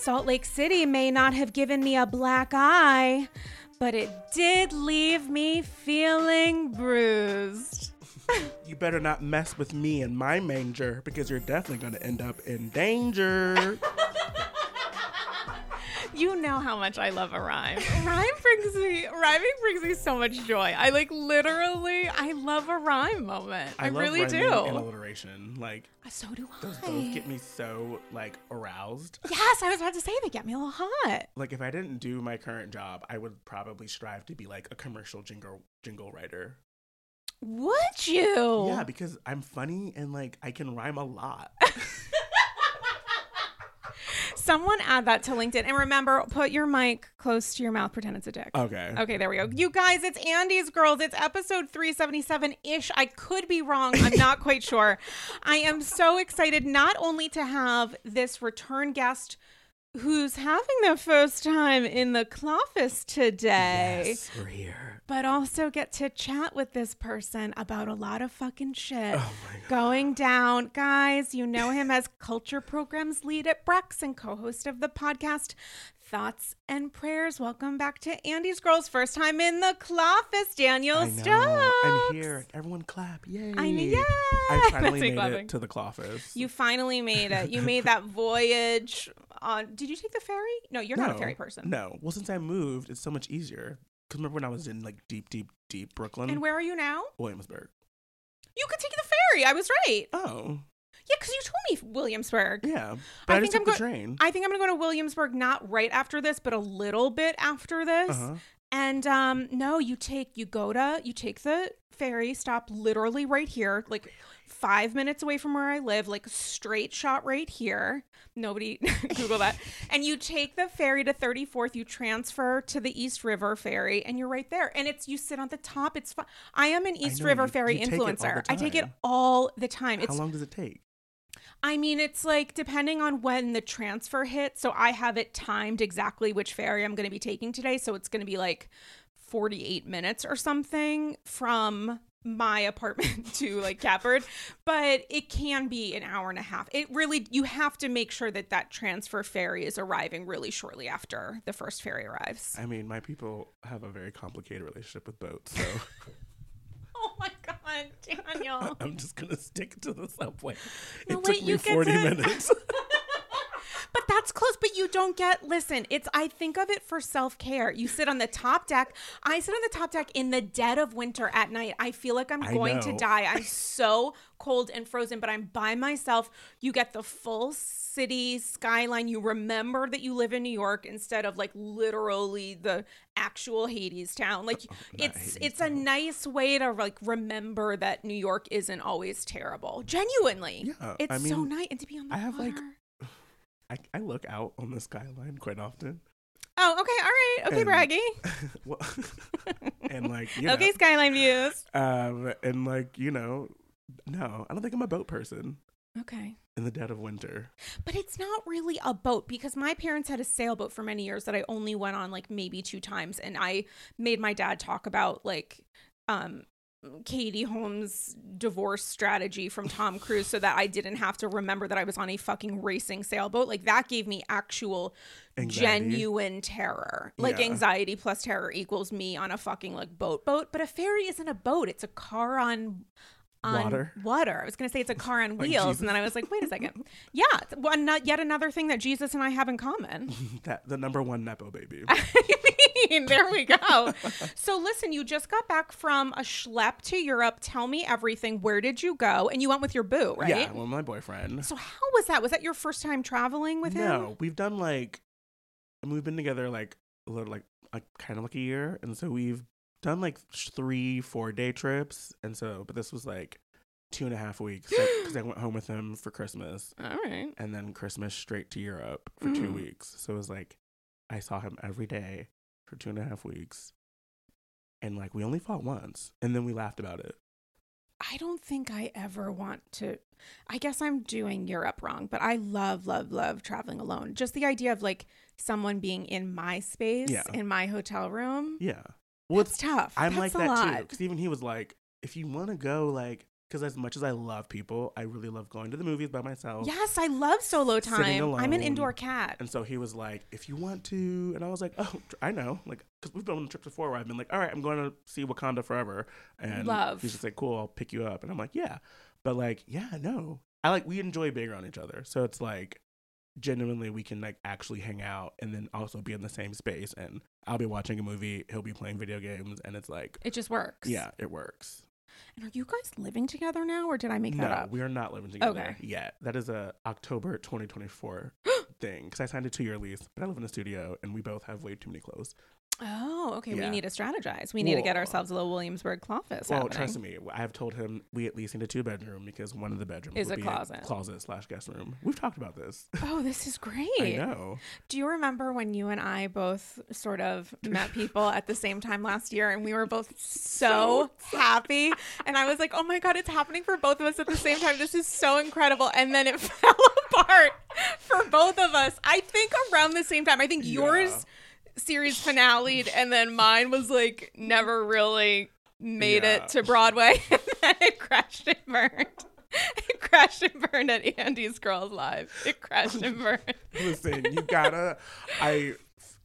Salt Lake City may not have given me a black eye, but it did leave me feeling bruised. You better not mess with me and my manger because you're definitely going to end up in danger. You know how much I love a rhyme. Rhyme brings me rhyming brings me so much joy. I like literally I love a rhyme moment. I, love really do. And alliteration. Like, uh, so do those I. both get me so, like, aroused. yes, I was about to say they get me a little hot. Like, if I didn't do my current job, I would probably strive to be, like, a commercial jingle, jingle writer. Would you? Yeah, because I'm funny and, like, I can rhyme a lot. Someone add that to LinkedIn. And remember, put your mic close to your mouth, pretend it's a dick. Okay. Okay, there we go. You guys, it's Andy's Girls. It's episode 377 ish. I could be wrong. I'm not quite sure. I am so excited not only to have this return guest who's having their first time in the office today, Yes, we're here. but also get to chat with this person about a lot of fucking shit Oh going down. Guys, you know him as culture programs lead at Brex and co host of the podcast Thoughts and Prayers. Welcome back to Andy's Girls. First time in the office, Daniel I. Stokes. I'm here. Everyone clap. Yay. I know. Yeah. I finally made clapping. it to the Cloffice. You finally made it. You made that voyage on. Did you take the ferry? No, you're not a ferry person. No. Well, since I moved, it's so much easier. Because remember when I was in like deep, deep, deep Brooklyn? And where are you now? Williamsburg. You could take the ferry. I was right. Oh, Yeah, because you told me Williamsburg. yeah. But I, just think took I'm the train. I think I'm gonna go to Williamsburg not right after this, but a little bit after this. uh-huh. And um, no, you take you go to you take the ferry, stop literally right here, like five minutes away from where I live, like straight shot right here. Nobody Google that. And you take the ferry to 34th, you transfer to the East River ferry, and you're right there. And it's you sit on the top. It's fun. I am an East know, River you- ferry you take it all the influencer. I take it all the time. How It's long does it take? I mean, it's like depending on when the transfer hits. So I have it timed exactly which ferry I'm going to be taking today. So it's going to be like 48 minutes or something from my apartment to like Catford, but it can be an hour and a half. It really, you have to make sure that that transfer ferry is arriving really shortly after the first ferry arrives. I mean, my people have a very complicated relationship with boats, so Oh my God, Daniel. I'm just gonna stick to the subway. No, it wait, took me you 40 to- minutes. But that's close. But you don't get. Listen, it's. I think of it for self care. You sit on the top deck. I sit on the top deck in the dead of winter at night. I feel like I'm I going to die. I'm so cold and frozen. But I'm by myself. You get the full city skyline. You remember that you live in New York instead of like literally the actual Hadestown. Like oh, not it's Hades it's a nice way to like remember that New York isn't always terrible. Genuinely, Yeah, it's I so nice and to be on the I have, like, water. I, I look out on the skyline quite often. Oh, okay, all right, okay, And- Braggy. well, and like you know, Okay, skyline views. um, and like you know, no, I don't think I'm a boat person Okay. in the dead of winter. But it's not really a boat because my parents had a sailboat for many years that I only went on like maybe two times. And I made my dad talk about like um Katie Holmes' divorce strategy from Tom Cruise so that I didn't have to remember that I was on a fucking racing sailboat. Like that gave me actual Anxiety. genuine terror. Like Yeah. anxiety plus terror equals me on a fucking like boat boat. But a ferry isn't a boat. It's a car on on Water? Water. I was gonna say it's a car on Like wheels, Jesus. and then I was like, wait a second. Yeah, one not yet another thing that Jesus and I have in common. that the number one nepo baby. I mean, there we go. so listen, you just got back from a schlep to Europe. Tell me everything. Where did you go? And you went with your boo, right? Yeah, well, my boyfriend. So how was that? Was that your first time traveling with him? No, we've done like, I mean, we've been together like a little, like, like kind of like a year, and so we've done like three, four day trips, and so, but this was like two and a half weeks because I went home with him for Christmas, All right. and then Christmas straight to Europe for two Mm. weeks. So it was like, I saw him every day for two and a half weeks, and like we only fought once, and then we laughed about it. I don't think I ever want to. I guess I'm doing Europe wrong, but I love, love, love traveling alone. Just the idea of like someone being in my space, Yeah. in my hotel room. Yeah, well, That's tough. I'm That's like that too. Because even he was like, if you want to go, like, because as much as I love people, I really love going to the movies by myself. Yes, I love solo time. I'm an indoor cat. And so he was like, if you want to. And I was like, oh, I know. Like, because we've been on trips before where I've been like, all right, I'm going to see Wakanda forever. And Love. he's just like, cool, I'll pick you up. And I'm like, yeah. But like, yeah, no. I like, we enjoy being around each other. So it's like, genuinely, we can like actually hang out and then also be in the same space. And I'll be watching a movie, he'll be playing video games. And it's like, It just works. yeah, it works. And are you guys living together now, or did I make No, that up? No, we are not living together Okay. yet. That is a October 2024 thing because I signed a two year lease, but I live in a studio and we both have way too many clothes. Oh, okay. We need to strategize. We need to get ourselves a little Williamsburg closet. well, trust me, I have told him we at least need a two bedroom because one of the bedrooms Is a closet. closet slash guest room. We've talked about this. Oh, this is great. I know. Do you remember when you and I both sort of met people at the same time last year and we were both so happy? And I was like, oh my God, it's happening for both of us at the same time. This is so incredible. And then it fell apart for both of us. I think around the same time. I think yours series finale and then mine was like never really made Yeah. it to Broadway. and then it crashed and burned. It crashed and burned at Andy's Girls Live. It crashed and burned. Listen, you gotta. I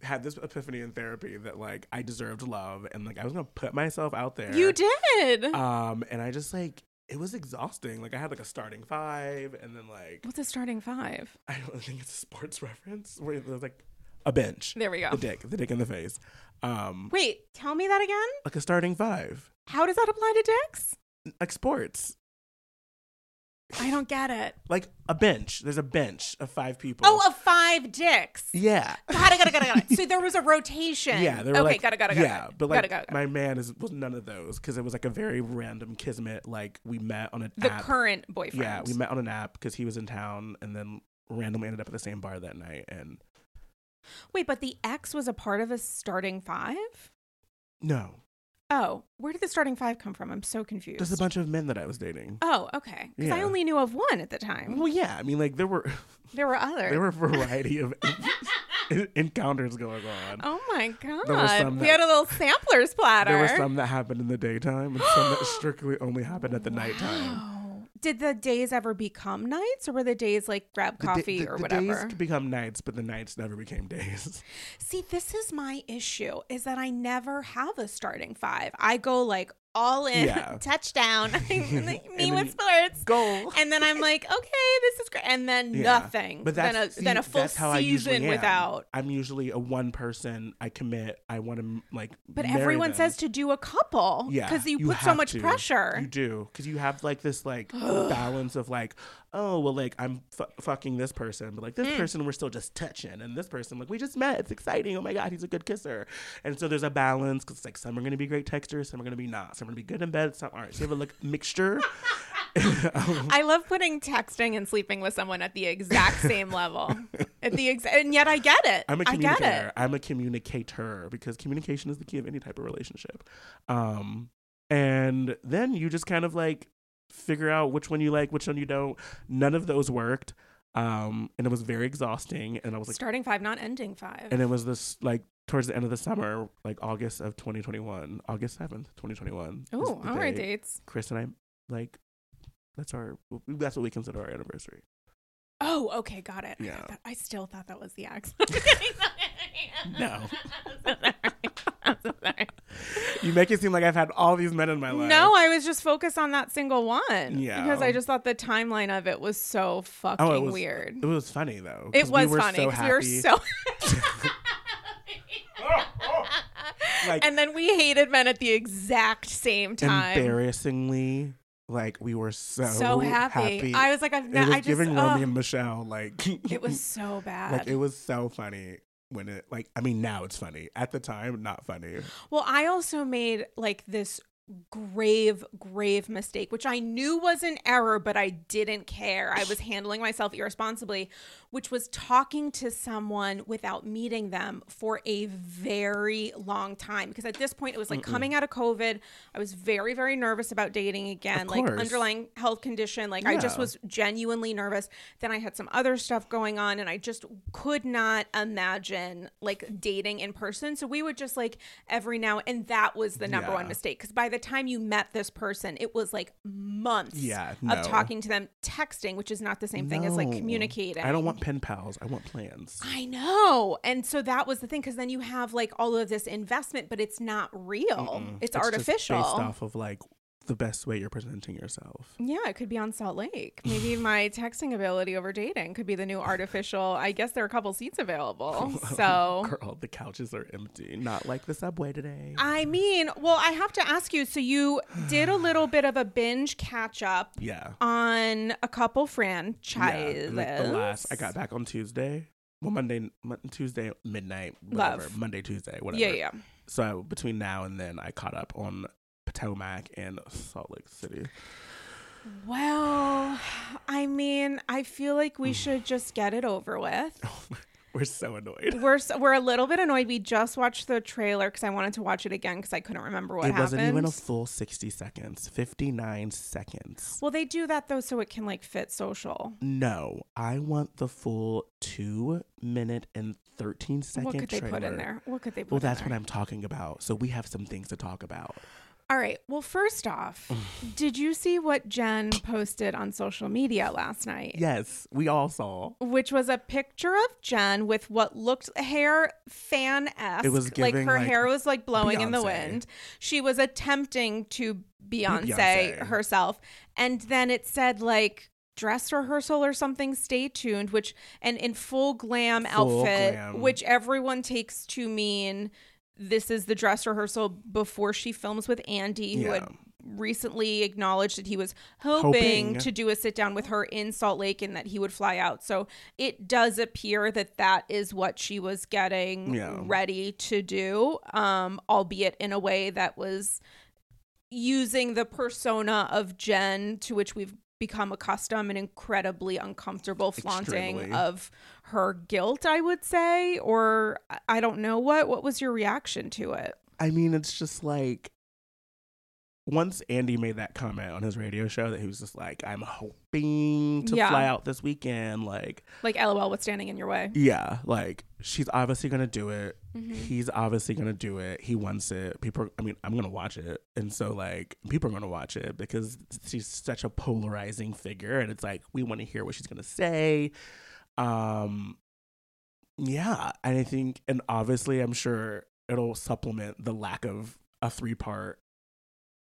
had this epiphany in therapy that like I deserved love and like I was gonna put myself out there. You did. Um, and I just like it was exhausting. Like I had like a starting five, and then like What's a starting five? I don't think it's a sports reference where there's like a bench. There we go. The dick, the dick in the face. Um, Wait, tell me that again. like a starting five, How does that apply to dicks? like sports, I don't get it. like a bench. There's a bench of five people. Oh, of five dicks. yeah. Got it, got it, got it, got it. So there was a rotation. Yeah, they were okay, like, got it, got it, got yeah, it. but like got it, got it, got it. my man is was none of those because it was like a very random kismet. Like we met on an the app. current boyfriend. yeah, we met on an app because he was in town, and then randomly ended up at the same bar that night. And Wait, but the ex was a part of a starting five? no, Oh, where did the starting five come from? I'm so confused. just a bunch of men that I was dating. Oh, okay. Because I only knew of one at the time. Well, yeah, I mean, like there were There were others. there were a variety of encounters going on. Oh my god. There were some we that- had a little sampler's platter. There were some that happened in the daytime, and some that strictly only happened at the nighttime. Did the days ever become nights or were the days like grab coffee the- or the whatever? days could become nights, but the nights never became days. See, this is my issue is that I never have a starting five. I go like all in, Yeah. touchdown, me with sports. Goal. And then I'm like, okay, this is great. And then Yeah. nothing. But then that's a, then a see, full how I usually season without. I'm usually a one person. I commit. I want to like. But everyone them. says to do a couple. Yeah, Because you, you put so much to. pressure. You do because you have like this like balance of like, oh well, like I'm fu- fucking this person, but like Mm. this person we're still just touching, and this person like we just met. It's exciting. Oh my god, he's a good kisser. And so there's a balance because like some are gonna be great texters, some are gonna be not. Some are gonna be good in bed. Some aren't. So you have a like mixture. Um, I love putting texting and sleeping with someone at the exact same level. At the ex- and yet I get it. I'm a communicator. I'm a communicator because communication is the key of any type of relationship. Um, and then you just kind of like figure out which one you like, which one you don't. None of those worked. Um, and it was very exhausting. And I was like, Starting five, not ending five. and it was this like towards the end of the summer, like August of 2021, August 7th, 2021. Oh, the all right, day dates. Chris and I like, that's our, that's what we consider our anniversary. Oh, okay, got it. I, Yeah. thought that, I still thought that was the ex. No. I'm so sorry. I'm so sorry. You make it seem like I've had all these men in my life. No, I was just focused on that single one. Yeah. Because I just thought the timeline of it was so fucking Oh, it was weird. It was funny though. It was we funny So because we were so. like and then we hated men at the exact same time. embarrassingly, like we were so so happy. I was like, I've it was I just. giving ugh. Romy and Michele like it was so bad. like it was so funny when it like I mean now it's funny at the time not funny. Well, I also made like this grave, grave mistake, which I knew was an error, but I didn't care. I was handling myself irresponsibly, which was talking to someone without meeting them for a very long time. Because at this point, it was like coming out of COVID. I was very, very nervous about dating again, like underlying health condition. Like I just was genuinely nervous. Then I had some other stuff going on, and I just could not imagine like dating in person. So we would just like every now and that was the number one mistake because by the time you met this person, it was like months Yeah, no. of talking to them, texting, which is not the same thing as like communicating. I don't want pen pals. I want plans. I know. And so that was the thing because then you have like all of this investment, but it's not real. Mm-mm. It's, just artificial. based off of like the best way you're presenting yourself. Yeah, it could be on Salt Lake. Maybe my texting ability over dating could be the new artificial. I guess there are a couple seats available. So Girl, the couches are empty. Not like the subway today. I mean, well, I have to ask you. So you did a little bit of a binge catch up yeah. on a couple Yeah. franchises. and, like, the last I got back on Tuesday. Well, Monday, Tuesday midnight, whatever. Love. Monday, Tuesday, whatever. Yeah, yeah. So between now and then, I caught up on Potomac and Salt Lake City. Well, I mean, I feel like we should just get it over with. We're so annoyed. We're s- we're a little bit annoyed. We just watched the trailer because I wanted to watch it again because I couldn't remember what it happened. It wasn't even a full 60 seconds, 59 seconds. well, they do that though so it can like fit social. No, I want the full two minute and 13 second what could they put in there? What could they put? Well, that's there? what I'm talking about. So we have some things to talk about. All right. Well, first off, did you see what Jen posted on social media last night? Yes, we all saw. Which was a picture of Jen with what looked hair fan esque. It was like her like, hair was like blowing in the wind. She was attempting to Beyonce, Beyonce. herself. And then it said like dress rehearsal or something. Stay tuned, which and in full glam Full outfit, glam. which everyone takes to mean this is the dress rehearsal before she films with Andy, who had recently acknowledged that he was hoping, Hoping. to do a sit down with her in Salt Lake and that he would fly out. So it does appear that that is what she was getting Yeah. ready to do, um, albeit in a way that was using the persona of Jen to which we've become accustomed and incredibly uncomfortable flaunting Extremely. of her guilt i would say or I- i don't know what what was your reaction to it I mean, it's just like once Andy made that comment on his radio show that he was just like, I'm hoping to Yeah. fly out this weekend. Like, like lol what's standing in your way yeah, like she's obviously gonna do it. Mhm. He's obviously gonna do it. He wants it. People, I mean, I'm gonna watch it, and so like people are gonna watch it because she's such a polarizing figure, and it's like we want to hear what she's gonna say. Um, yeah, and I think, and obviously, I'm sure it'll supplement the lack of a three part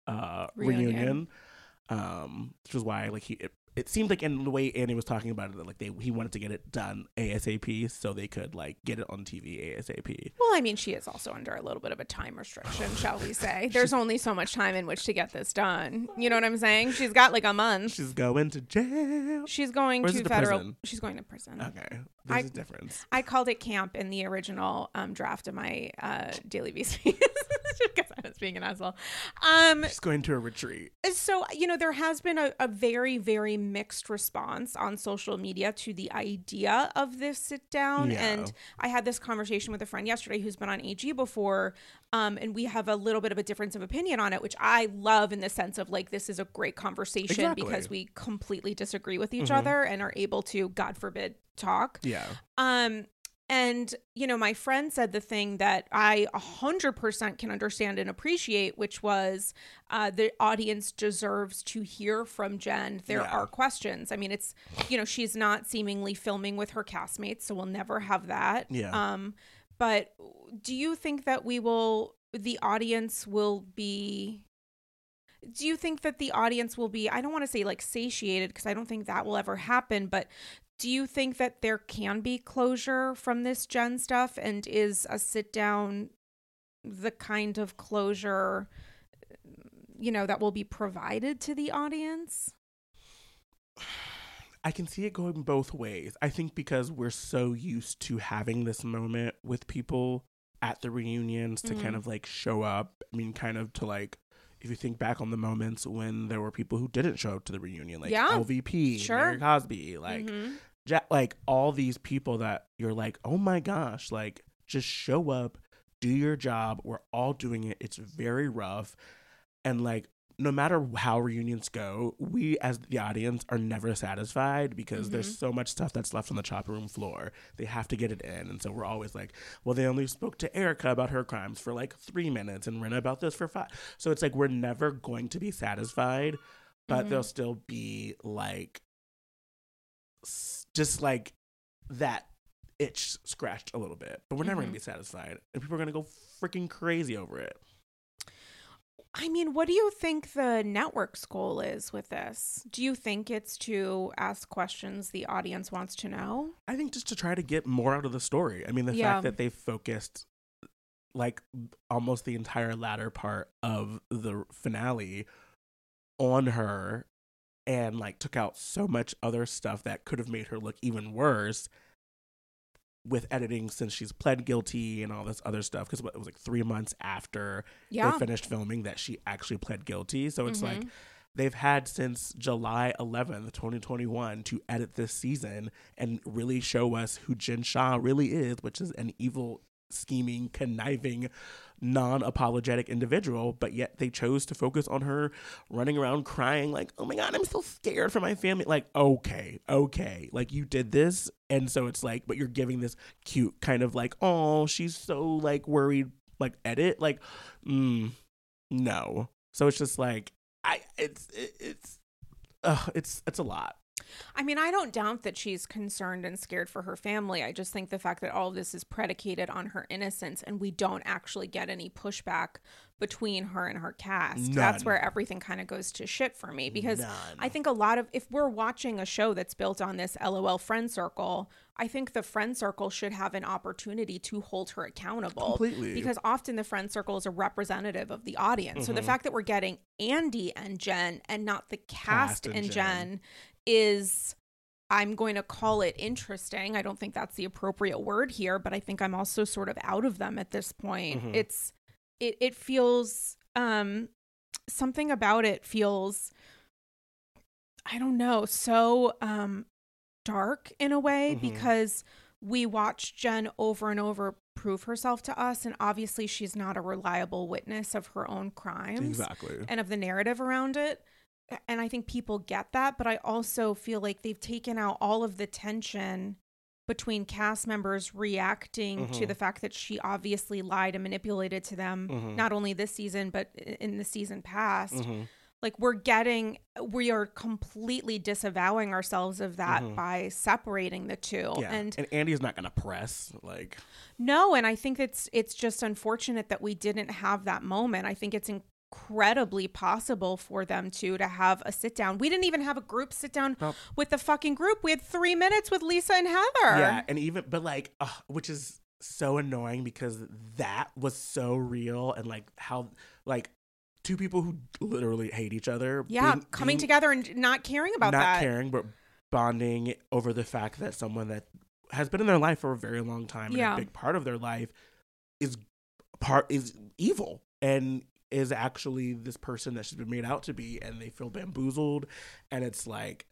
uh Reunion. reunion. Um, which is why like he it, it seemed like in the way Andy was talking about it that like they he wanted to get it done ASAP so they could like get it on TV ASAP. well i mean she is also under a little bit of a time restriction shall we say there's only so much time in which to get this done you know what i'm saying she's got like a month She's going to jail. she's going to federal prison? she's going to prison Okay, there's I- a difference. I called it camp in the original um, draft of my uh, daily beast because I was being an asshole. Um, She's going to a retreat. so you know there has been a, a very very mixed response on social media to the idea of this sit down and i had this conversation with a friend yesterday who's been on ag before um, and we have a little bit of a difference of opinion on it which i love in the sense of like this is a great conversation Exactly. because we completely disagree with each Mhm. other and are able to god forbid talk Yeah, um, and you know, my friend said the thing that I a hundred percent can understand and appreciate, which was uh, the audience deserves to hear from Jen. There Yeah. are questions. I mean, it's you know, she's not seemingly filming with her castmates, so we'll never have that. Yeah. Um, but do you think that we will? The audience will be. Do you think that the audience will be? I don't want to say like satiated because I don't think that will ever happen, but do you think that there can be closure from this Jen stuff? And is a sit down the kind of closure, you know, that will be provided to the audience? I can see it going both ways. I think because we're so used to having this moment with people at the reunions to Mhm. kind of like show up. I mean, kind of to like, if you think back on the moments when there were people who didn't show up to the reunion, like Yeah. LVP, Sure. Mary Cosby, like Mhm. Like all these people that you're like, oh my gosh, like just show up, do your job. We're all doing it. It's very rough, and like no matter how reunions go, we as the audience are never satisfied because there's so much stuff that's left on the chopper room floor. They have to get it in. And so we're always like, well, they only spoke to Erica about her crimes for like three minutes and Rinna about this for five. So it's like we're never going to be satisfied, but Mhm. there'll still be like, just like that itch scratched a little bit. But we're never Mhm. going to be satisfied. And people are going to go freaking crazy over it. I mean, what do you think the network's goal is with this? Do you think it's to ask questions the audience wants to know? I think just to try to get more out of the story. I mean, the Yeah. fact that they focused like almost the entire latter part of the finale on her and like took out so much other stuff that could have made her look even worse with editing since she's pled guilty and all this other stuff because it was like three months after Yeah. they finished filming that she actually pled guilty so it's like Mhm. they've had since July 11th, 2021 to edit this season and really show us who Jen Shah really is, which is an evil, scheming, conniving, non-apologetic individual, but yet they chose to focus on her running around crying like, "Oh my god, I'm so scared for my family." Like, okay, okay. Like you did this and so it's like but you're giving this cute kind of like, "Oh, she's so like worried like edit." Like, mm, no. So it's just like I it's it, it's it's it's a lot. I mean, I don't doubt that she's concerned and scared for her family. I just think the fact that all of this is predicated on her innocence and we don't actually get any pushback between her and her cast. That's where everything kind of goes to shit for me because None. I think a lot of if we're watching a show that's built on this LOL friend circle, I think the friend circle should have an opportunity to hold her accountable. Completely. Because often the friend circle is a representative of the audience. So the Mhm. fact that we're getting Andy and Jen and not the cast, Cast and and Jen. Jen is I'm going to call it interesting. I don't think that's the appropriate word here, but I think I'm also sort of out of them at this point. Mhm. It's it it feels um something about it feels I don't know, so um dark in a way Mhm. because we watch Jen over and over prove herself to us and obviously she's not a reliable witness of her own crimes exactly. and of the narrative around it. And I think people get that, but I also feel like they've taken out all of the tension between cast members reacting to Mhm. the fact that she obviously lied and manipulated to them, Mhm. not only this season, but in the season past. Mhm. Like, we're getting, we are completely disavowing ourselves of that Mhm. by separating the two. Yeah. And And, Andy's not gonna press like no, and I think it's it's just unfortunate that we didn't have that moment. I think it's incredibly possible for them to to have a sit down. We didn't even have a group sit down Nope. with the fucking group. We had three minutes with Lisa and Heather. yeah, and even but like uh, which is so annoying because that was so real and like how like two people who literally hate each other Yeah, being- coming being- together and not caring about not that. caring but bonding over the fact that someone that has been in their life for a very long time Yeah. and a big part of their life is part is evil and is actually this person that she's been made out to be and they feel bamboozled and it's like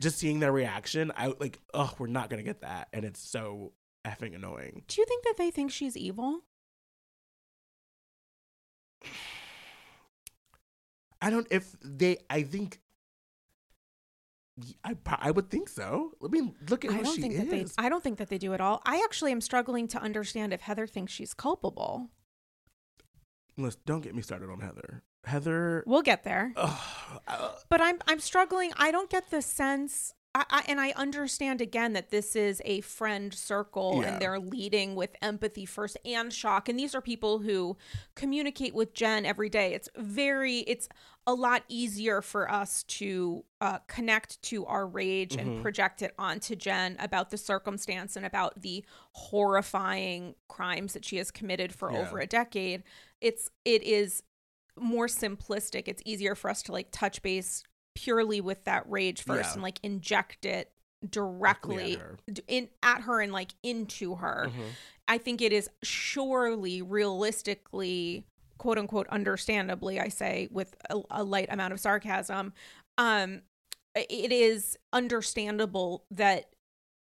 just seeing their reaction i like oh we're not gonna get that and it's so effing annoying Do you think that they think she's evil? i don't if they i think I, I would think so. I mean, look at I who don't she think is. that they I don't think that they do at all. I actually am struggling to understand if Heather thinks she's culpable. Listen, don't get me started on Heather. Heather. We'll get there. ugh, uh, but I'm I'm struggling. I don't get the sense. I, I, and I understand again that this is a friend circle Yeah. and they're leading with empathy first and shock. And these are people who communicate with Jen every day. It's very, it's a lot easier for us to uh, connect to our rage Mhm. and project it onto Jen about the circumstance and about the horrifying crimes that she has committed for Yeah. over a decade. It's, it is more simplistic. It's easier for us to like touch base purely with that rage first Yeah. and like inject it Directly directly at her. in at her and like into her. mhm. I think it is surely realistically quote unquote understandably I say with a, a light amount of sarcasm um it is understandable that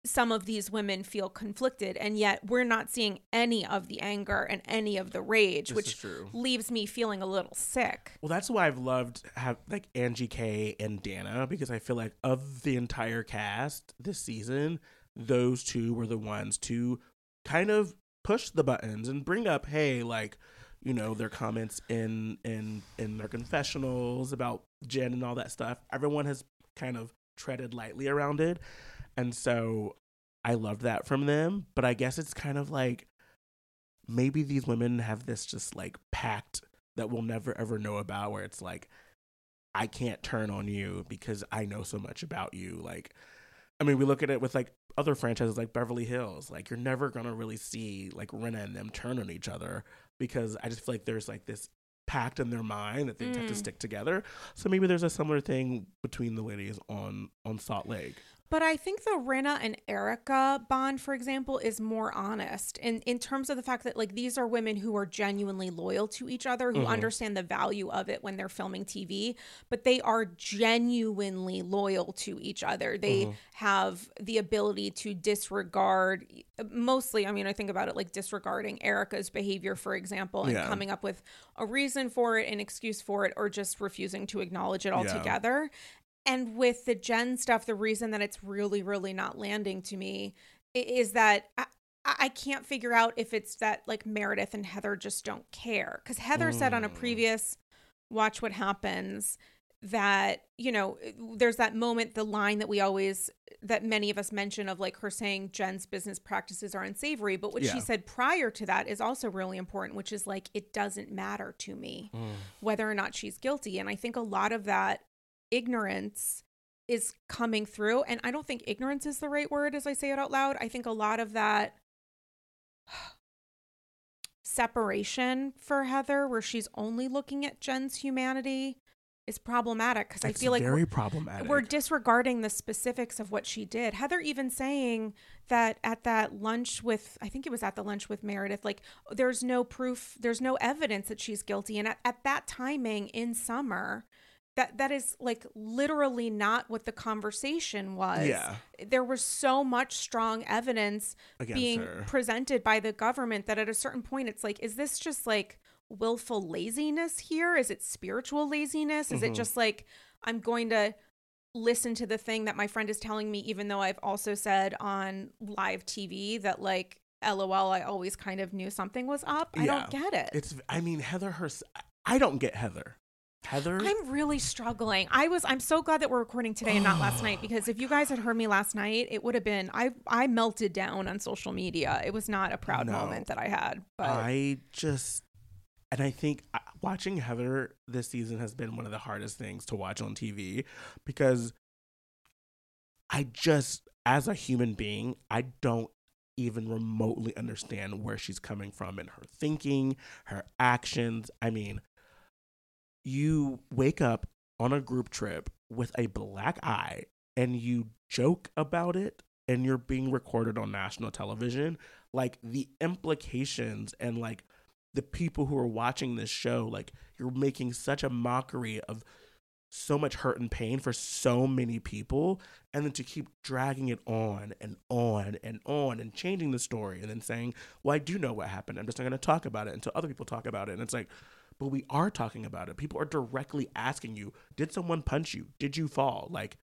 some of these women feel conflicted and yet we're not seeing any of the anger and any of the rage This which leaves me feeling a little sick Well, that's why I've loved have like Angie K and Dana because I feel like of the entire cast this season, those two were the ones to kind of push the buttons and bring up, hey, like, you know, their comments in in in their confessionals about Jen and all that stuff. Everyone has kind of treaded lightly around it. And so I loved that from them. But I guess it's kind of like maybe these women have this just like pact that we'll never ever know about where it's like I can't turn on you because I know so much about you. Like I mean, we look at it with like other franchises like Beverly Hills. Like you're never gonna really see like Rinna and them turn on each other because I just feel like there's like this pact in their mind that they have to Mm. stick together. So maybe there's a similar thing between the ladies on on Salt Lake. But I think the Rinna and Erica bond, for example, is more honest in, in terms of the fact that like these are women who are genuinely loyal to each other, who Mhm. understand the value of it when they're filming TV, but they are genuinely loyal to each other. They Mhm. have the ability to disregard mostly, I mean, I think about it like disregarding Erica's behavior, for example, and Yeah. coming up with a reason for it, an excuse for it, or just refusing to acknowledge it Yeah. And with the Jen stuff, the reason that it's really, really not landing to me is that I, I can't figure out if it's that like Meredith and Heather just don't care. Because Heather said on a Mm. previous Watch What Happens that, you know, there's that moment, the line that we always, that many of us mention of like her saying Jen's business practices are unsavory. But what Yeah. she said prior to that is also really important, which is like, it doesn't matter to me whether or not she's guilty. And I think a lot of that ignorance is coming through. And I don't think ignorance is the right word as I say it out loud. I think a lot of that separation for Heather, where she's only looking at Jen's humanity, is problematic because I feel like very we're- problematic. we're disregarding the specifics of what she did. Heather even saying that at that lunch with, I think it was at the lunch with Meredith, like there's no proof, there's no evidence that she's guilty. And at, at that timing in summer, that that is like literally not what the conversation was. Yeah. There was so much strong evidence Against being her. presented by the government that at a certain point it's like, is this just like willful laziness here? Is it spiritual laziness? Is it Mhm. just like I'm going to listen to the thing that my friend is telling me, even though I've also said on live TV that like LOL, I always kind of knew something was up. I don't get it. It's I mean Heather her I don't get Heather. Heather I'm really struggling. I was I'm so glad that we're recording today and not last night because if you guys had heard me last night, it would have been I I melted down on social media. It was not a proud No. moment that I had. But I just, and I think uh, watching Heather this season has been one of the hardest things to watch on TV because I just, as a human being, I don't even remotely understand where she's coming from in her thinking, her actions. I mean, you wake up on a group trip with a black eye and you joke about it and you're being recorded on national television like the implications and like the people who are watching this show like you're making such a mockery of so much hurt and pain for so many people and then to keep dragging it on and on and on and changing the story and then saying well i do know what happened. I'm just not going to talk about it until other people talk about it. And it's like but we are talking about it. People are directly asking you did someone punch you? Did you fall? Like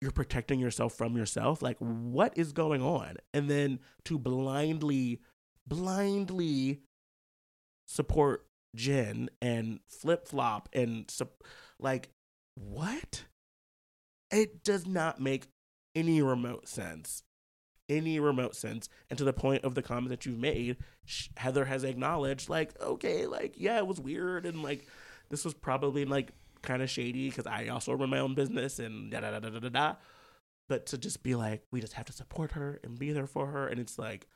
you're protecting yourself from yourself? Like what is going on? And then to blindly blindly support jen and flip-flop and sup- like what? It does not make any remote sense any remote sense and to the point of the comment that you've made heather has acknowledged like okay like yeah it was weird and like this was probably like kind of shady because i also run my own business and da da da da da da. But to just be like we just have to support her and be there for her and it's like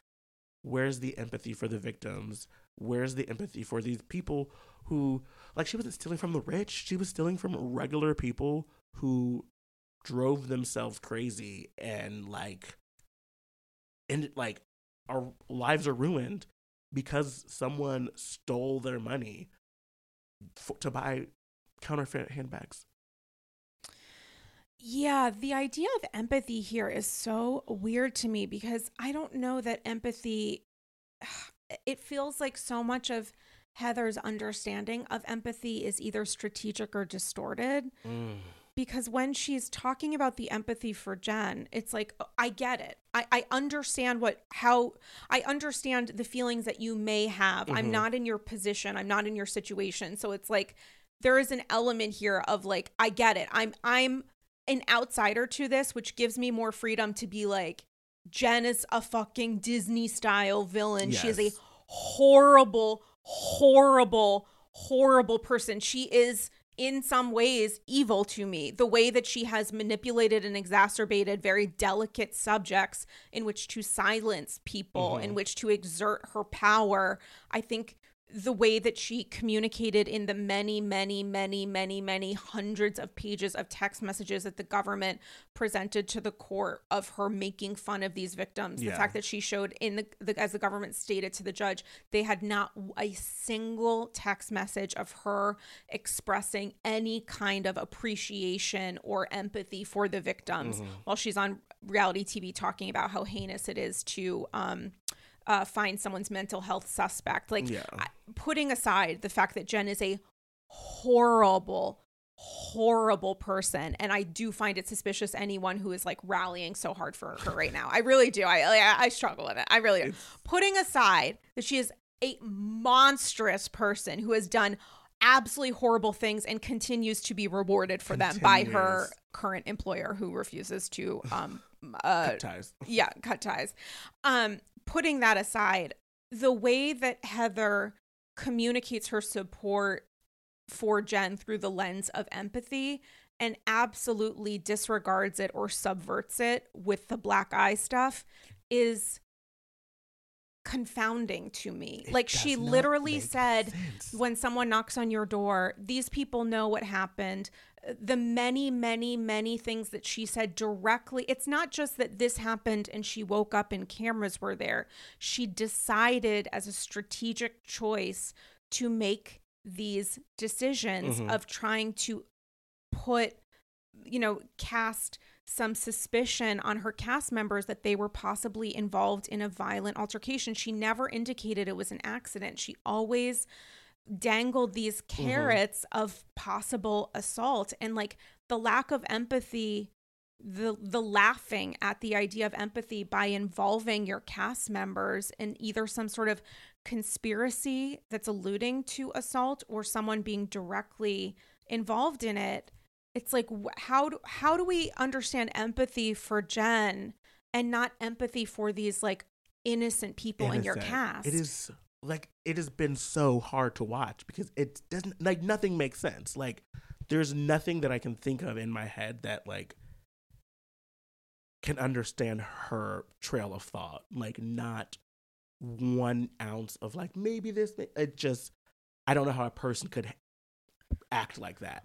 where's the empathy for the victims? Where's the empathy for these people who like she wasn't stealing from the rich she was stealing from regular people who drove themselves crazy and like and like our lives are ruined because someone stole their money for, to buy counterfeit handbags Yeah, the idea of empathy here is so weird to me because I don't know that empathy it feels like so much of Heather's understanding of empathy is either strategic or distorted. Mm. Because when she's talking about the empathy for Jen, it's like, I get it. I, I understand what, how, I understand the feelings that you may have. Mm-hmm. I'm not in your position. I'm not in your situation. So it's like, there is an element here of like, I get it. I'm, I'm an outsider to this, which gives me more freedom to be like, Jen is a fucking Disney style villain. Yes. She is a horrible, horrible, horrible person. She is in some ways evil to me. The way that she has manipulated and exacerbated very delicate subjects in which to silence people, mm-hmm. in which to exert her power, I think the way that she communicated in the many, many, many, many, many hundreds of pages of text messages that the government presented to the court of her making fun of these victims. Yeah. The fact that she showed in the, the, as the government stated to the judge, they had not a single text message of her expressing any kind of appreciation or empathy for the victims mm-hmm. while she's on reality TV talking about how heinous it is to um uh, find someone's mental health suspect. Like yeah. putting aside the fact that Jen is a horrible, horrible person, and I do find it suspicious anyone who is like rallying so hard for her right now. I really do. I I, I struggle with it. I really do. Putting aside that she is a monstrous person who has done absolutely horrible things and continues to be rewarded for continues. them by her current employer who refuses to um uh cut ties. Yeah, cut ties. Um putting that aside, the way that Heather communicates her support for Jen through the lens of empathy and absolutely disregards it or subverts it with the black eye stuff is confounding to me. It like she literally said sense. when someone knocks on your door, these people know what happened the many, many, many things that she said directly. It's not just that this happened and she woke up and cameras were there. She decided as a strategic choice to make these decisions mm-hmm. of trying to put, you know, cast some suspicion on her cast members that they were possibly involved in a violent altercation. She never indicated it was an accident. She always dangled these mm-hmm. carrots mm-hmm. of possible assault and like the lack of empathy the the laughing at the idea of empathy by involving your cast members in either some sort of conspiracy that's alluding to assault or someone being directly involved in it it's like how do, how do we understand empathy for Jen and not empathy for these like innocent people innocent. in your cast it is like it has been so hard to watch because it doesn't like nothing makes sense. Like there's nothing that I can think of in my head that like can understand her trail of thought. Like not one ounce of like maybe this it just I don't know how a person could act like that.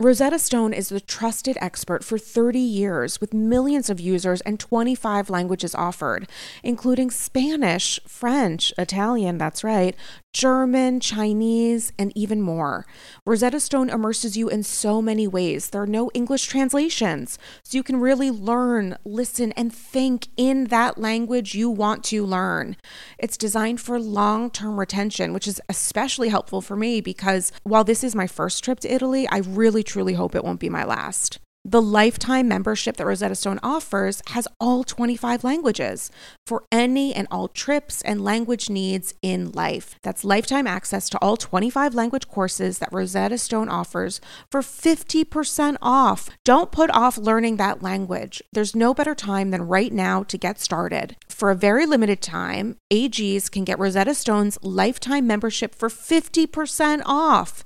Rosetta Stone is the trusted expert for 30 years with millions of users and 25 languages offered, including Spanish, French, Italian, that's right, German, Chinese, and even more. Rosetta Stone immerses you in so many ways. There are no English translations, so you can really learn, listen, and think in that language you want to learn. It's designed for long term retention, which is especially helpful for me because while this is my first trip to Italy, I really truly hope it won't be my last. The lifetime membership that Rosetta Stone offers has all 25 languages for any and all trips and language needs in life. That's lifetime access to all 25 language courses that Rosetta Stone offers for 50% off. Don't put off learning that language. There's no better time than right now to get started. For a very limited time, AGs can get Rosetta Stone's lifetime membership for 50% off.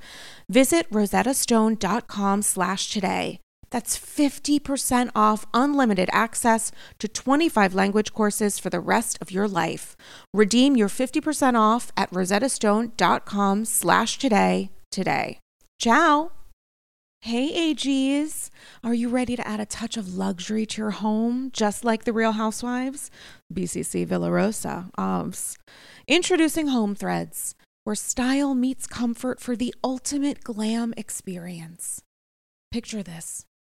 Visit rosettastone.com slash today. That's 50% off unlimited access to 25 language courses for the rest of your life. Redeem your 50% off at rosettastone.com slash today today. Ciao! Hey AGs, are you ready to add a touch of luxury to your home, just like the Real Housewives? BCC Villarosa, OBS. Introducing Home Threads, where style meets comfort for the ultimate glam experience. Picture this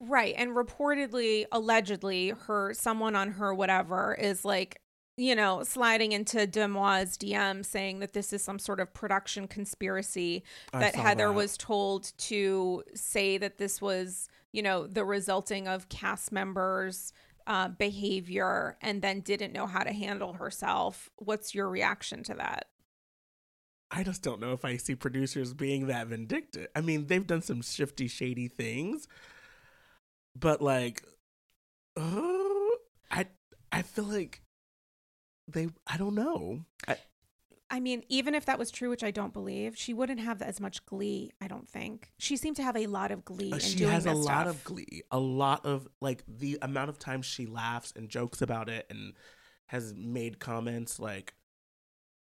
Right. And reportedly, allegedly, her someone on her whatever is like, you know, sliding into Deuxmoi's DM saying that this is some sort of production conspiracy that Heather that. was told to say that this was, you know, the resulting of cast members' uh, behavior and then didn't know how to handle herself. What's your reaction to that? I just don't know if I see producers being that vindictive. I mean, they've done some shifty, shady things but like uh, i i feel like they i don't know I, I mean, even if that was true, which I don't believe, she wouldn't have as much glee. I don't think she seemed to have a lot of glee. Uh, she has a lot of glee, a lot of like the amount of times she laughs and jokes about it, and has made comments like,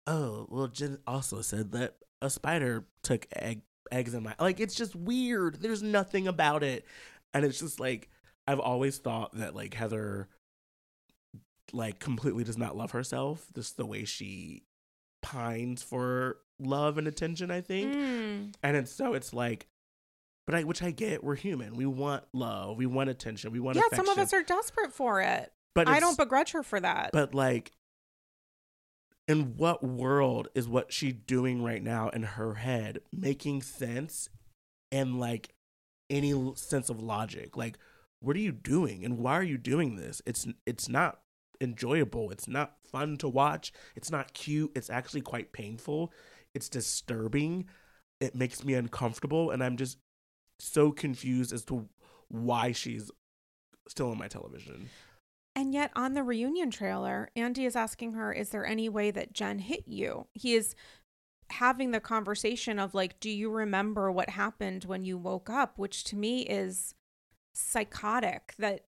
"Oh, well, Jen also said that a spider took egg eggs in my like." It's just weird. There's nothing about it and it's just like I've always thought that like Heather like completely does not love herself. Just the way she pines for love and attention, I think. Mm. And it's so it's like but I which I get, we're human. We want love, we want attention, we want Yeah, affection. some of us are desperate for it. But I don't begrudge her for that. But like in what world is what she's doing right now in her head making sense and like any sense of logic. Like, what are you doing and why are you doing this? It's it's not enjoyable. It's not fun to watch. It's not cute. It's actually quite painful. It's disturbing. It makes me uncomfortable and I'm just so confused as to why she's still on my television. And yet, on the reunion trailer, Andy is asking her, Is there any way that Jen hit you? He is having the conversation of like, do you remember what happened when you woke up? Which to me is psychotic that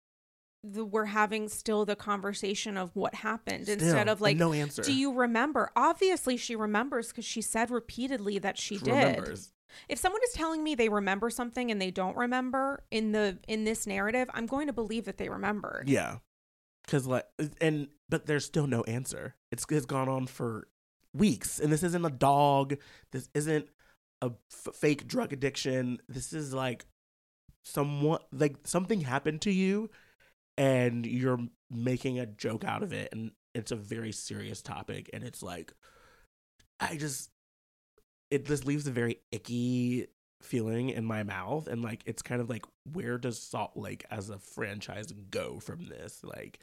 the, we're having still the conversation of what happened Still, instead of like, no answer. do you remember? Obviously, she remembers because she said repeatedly that she, She did. remembers. If someone is telling me they remember something and they don't remember in the in this narrative, I'm going to believe that they remember Yeah. Cause like and but there's still no answer. It's it's gone on for weeks, and this isn't a dog. This isn't a f- fake drug addiction. This is like somewhat like something happened to you, and you're making a joke out of it, and it's a very serious topic, and it's like, I just it just leaves a very icky feeling in my mouth. And like it's kind of like where does salt lake as a franchise go from this? Like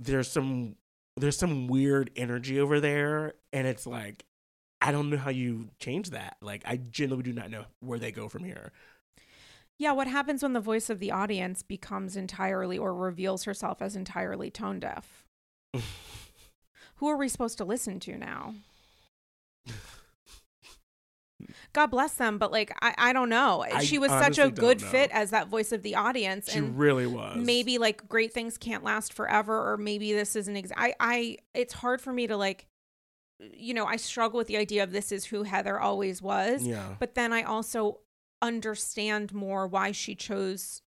there's some there's some weird energy over there and it's like i don't know how you change that like i genuinely do not know where they go from here Yeah, what happens when the voice of the audience becomes entirely or reveals herself as entirely tone deaf? Who are we supposed to listen to now? God bless them, but like I, I don't know. I she was such a good fit as that voice of the audience, she and really was maybe like great things can't last forever, or maybe this isn't. Ex- I, I, it's hard for me to like, you know, I struggle with the idea of this is who Heather always was, yeah but then I also understand more why she chose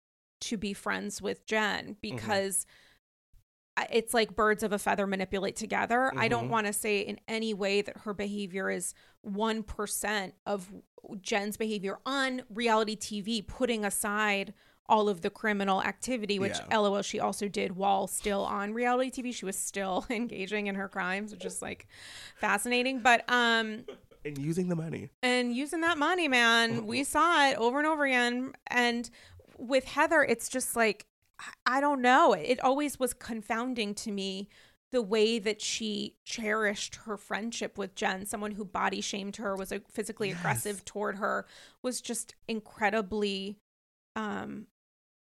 to be friends with Jen mm-hmm. because I it's like birds of a feather manipulate together. I don't Mhm. want to say in any way that her behavior is 1% of Jen's behavior on reality TV, putting aside all of the criminal activity, which Yeah. lol she also did while still on reality TV. She was still engaging in her crimes, which is like fascinating. But um and using the money and using that money, man. We saw it over and over again. And with Heather, it's just like, I- don't know. It always was confounding to me the way that she cherished her friendship with Jen, someone who body shamed her, was physically Yes. aggressive toward her, was just incredibly um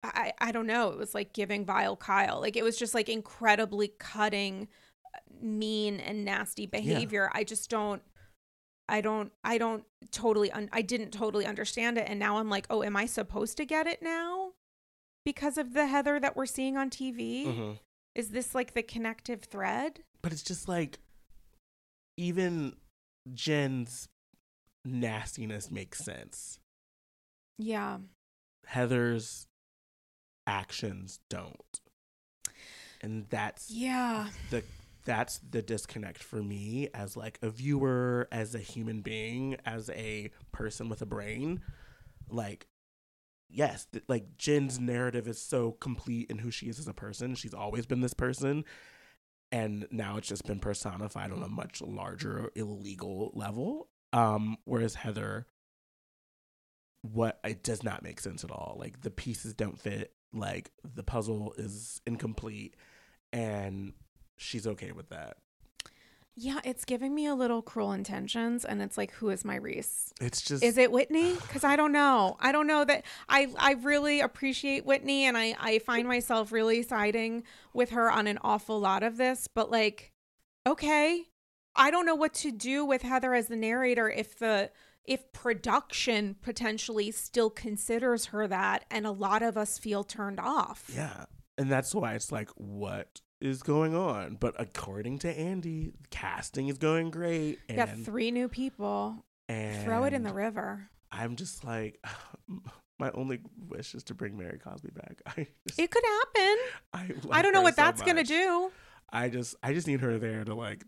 I, I don't know. It was like giving vile Kyle. Like it was just like incredibly cutting, mean and nasty behavior. I just don't I don't I don't totally un- I didn't totally understand it and now I'm like, "Oh, am I supposed to get it now?" Because of the Heather that we're seeing on TV? Mhm. Is this like the connective thread? but it's just like even jen's nastiness makes sense Yeah. Heather's actions don't. And that's Yeah. the that's the disconnect for me as like a viewer, as a human being, as a person with a brain. Like yes, th- like Jen's narrative is so complete in who she is as a person. She's always been this person. And now it's just been personified on a much larger illegal level. Um, whereas Heather what it does not make sense at all. Like the pieces don't fit. Like the puzzle is incomplete, and she's okay with that. Yeah, it's giving me a little cruel intentions and it's like who is my Reese? It's just Is it Whitney? Cuz I don't know. I don't know that I I really appreciate Whitney and I I find myself really siding with her on an awful lot of this, but like okay. I don't know what to do with Heather as the narrator if the if production potentially still considers her that and a lot of us feel turned off. yeah, and that's why it's like, what is going on? But according to Andy, casting is going great, We and got three new people. and Throw it in the river. I'm just like, my only wish is to bring Mary Cosby back. I just, It could happen. I, I don't know what so that's going to do. I just, I just need her there to like,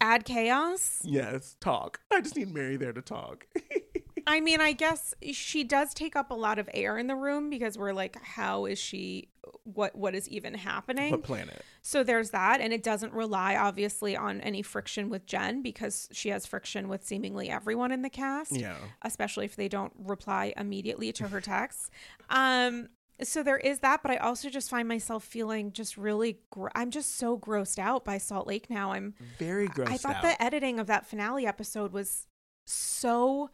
Add chaos. yes, talk. I just need Mary there to talk. I mean, I guess she does take up a lot of air in the room because we're like, how is she? What what is even happening? what planet? So there's that, and it doesn't rely obviously on any friction with Jen because she has friction with seemingly everyone in the cast, Yeah. especially if they don't reply immediately to her texts. Um, so there is that, but I also just find myself feeling just really. Gr- I'm just so grossed out by Salt Lake now. I'm Very gross. I thought out. the editing of that finale episode was so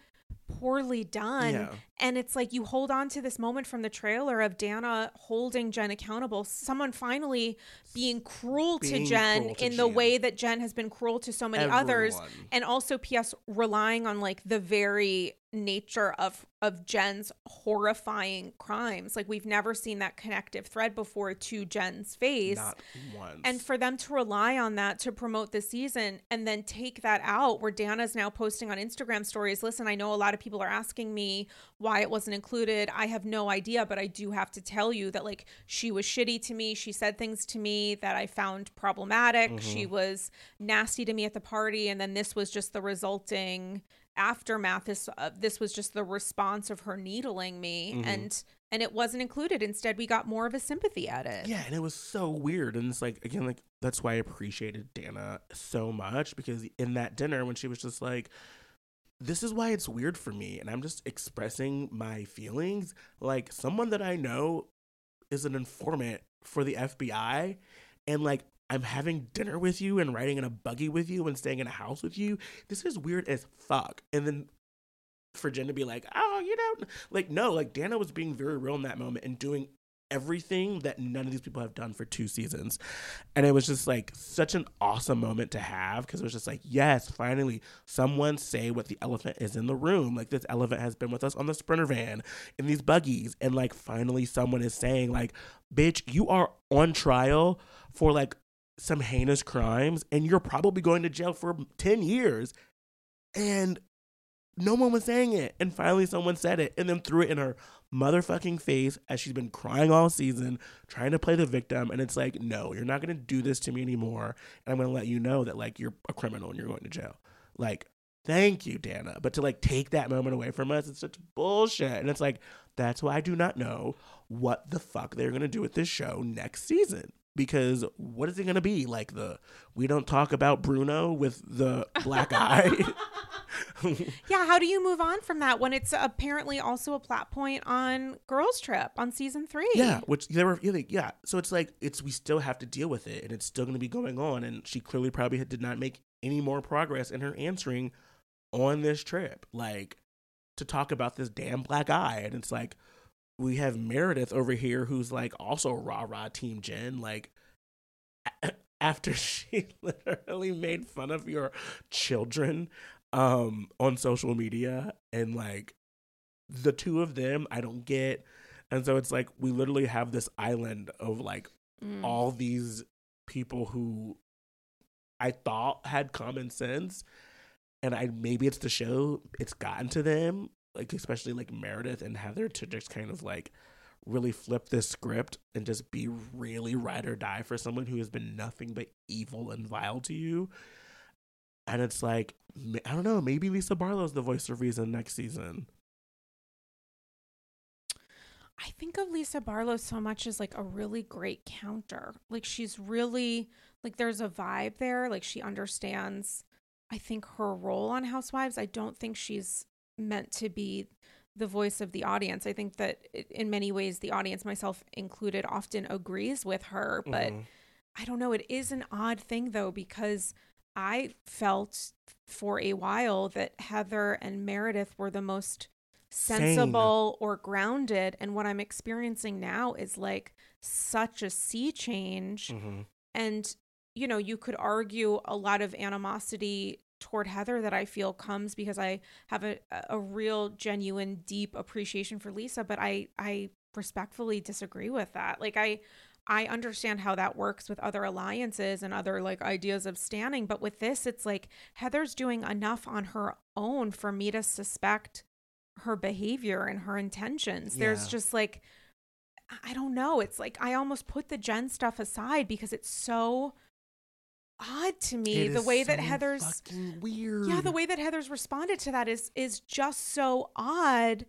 poorly done. Yeah. And it's like you hold on to this moment from the trailer of Dana holding Jen accountable, someone finally being cruel to Jen cruel to in the way that Jen has been cruel to so many others. And also PS relying on like the very nature of of Jen's horrifying crimes. Like we've never seen that connective thread before to Jen's face. Not once. And for them to rely on that to promote the season and then take that out, where Dana's now posting on Instagram stories, listen, I know a lot of people are asking me why it wasn't included. I have no idea, but I do have to tell you that, like, she was shitty to me. She said things to me that I found problematic. She mm-hmm. was nasty to me at the party. And then this was just the resulting aftermath. This, uh, this was just the response of her needling me. And, and it wasn't included. Instead, we got more of a sympathy edit. Yeah, and it was so weird. And it's like, again, like, that's why I appreciated Dana so much because in that dinner, when she was just like, this is why it's weird for me, and I'm just expressing my feelings, like, someone that I know is an informant for the FBI, and like, I'm having dinner with you and riding in a buggy with you and staying in a house with you. This is weird as fuck. And then for Jen to be like, oh, you know, like, no, like, Dana was being very real in that moment and doing everything that none of these people have done for two seasons. And it was just like such an awesome moment to have because it was just like, yes, finally, someone say what the elephant is in the room. Like, this elephant has been with us on the Sprinter van in these buggies. And like, finally, someone is saying, like, bitch, you are on trial for like some heinous crimes and you're probably going to jail for 10 years. And no one was saying it. And finally, someone said it and then threw it in her motherfucking face as she's been crying all season, trying to play the victim. And it's like, no, you're not going to do this to me anymore. And I'm going to let you know that, like, you're a criminal and you're going to jail. Like, thank you, Dana. But to, like, take that moment away from us, it's such bullshit. And it's like, that's why I do not know what the fuck they're going to do with this show next season. Because what is it going to be? Like, the we don't talk about Bruno with the black eye. Yeah, how do you move on from that when it's apparently also a plot point on Girls Trip on season three? Yeah, which they were yeah. So it's like it's we still have to deal with it, and it's still going to be going on. And she clearly probably had- did not make any more progress in her answering on this trip, like to talk about this damn black eye. And it's like we have Meredith over here, who's like also rah rah team Jen, like. a- After she literally made fun of your children um on social media and like the two of them I don't get and so it's like we literally have this island of like Mm. all these people who I thought had common sense and I maybe it's the show it's gotten to them like especially like Meredith and Heather to just kind of like really flip this script and just be really ride or die for someone who has been nothing but evil and vile to you and it's like I don't know maybe Lisa Barlow's the voice of reason next season I think of Lisa Barlow so much as like a really great counter. Like she's really like there's a vibe there. Like she understands, I think, her role on Housewives. I don't think she's meant to be the voice of the audience. I think that in many ways, the audience, myself included, often agrees with her. But Mhm. I don't know. It is an odd thing though, because I felt for a while that Heather and Meredith were the most Sane. sensible or grounded. And what I'm experiencing now is like such a sea change. Mhm. And, you know, you could argue a lot of animosity toward Heather that I feel comes because I have a, a real genuine deep appreciation for Lisa, but I I respectfully disagree with that. Like I I understand how that works with other alliances and other like ideas of standing, but with this it's like Heather's doing enough on her own for me to suspect her behavior and her intentions. There's just like I don't know. It's like I almost put the Jen stuff aside because it's so odd to me It the way that Heather's weird. yeah, the way that Heather's responded to that is is just so odd.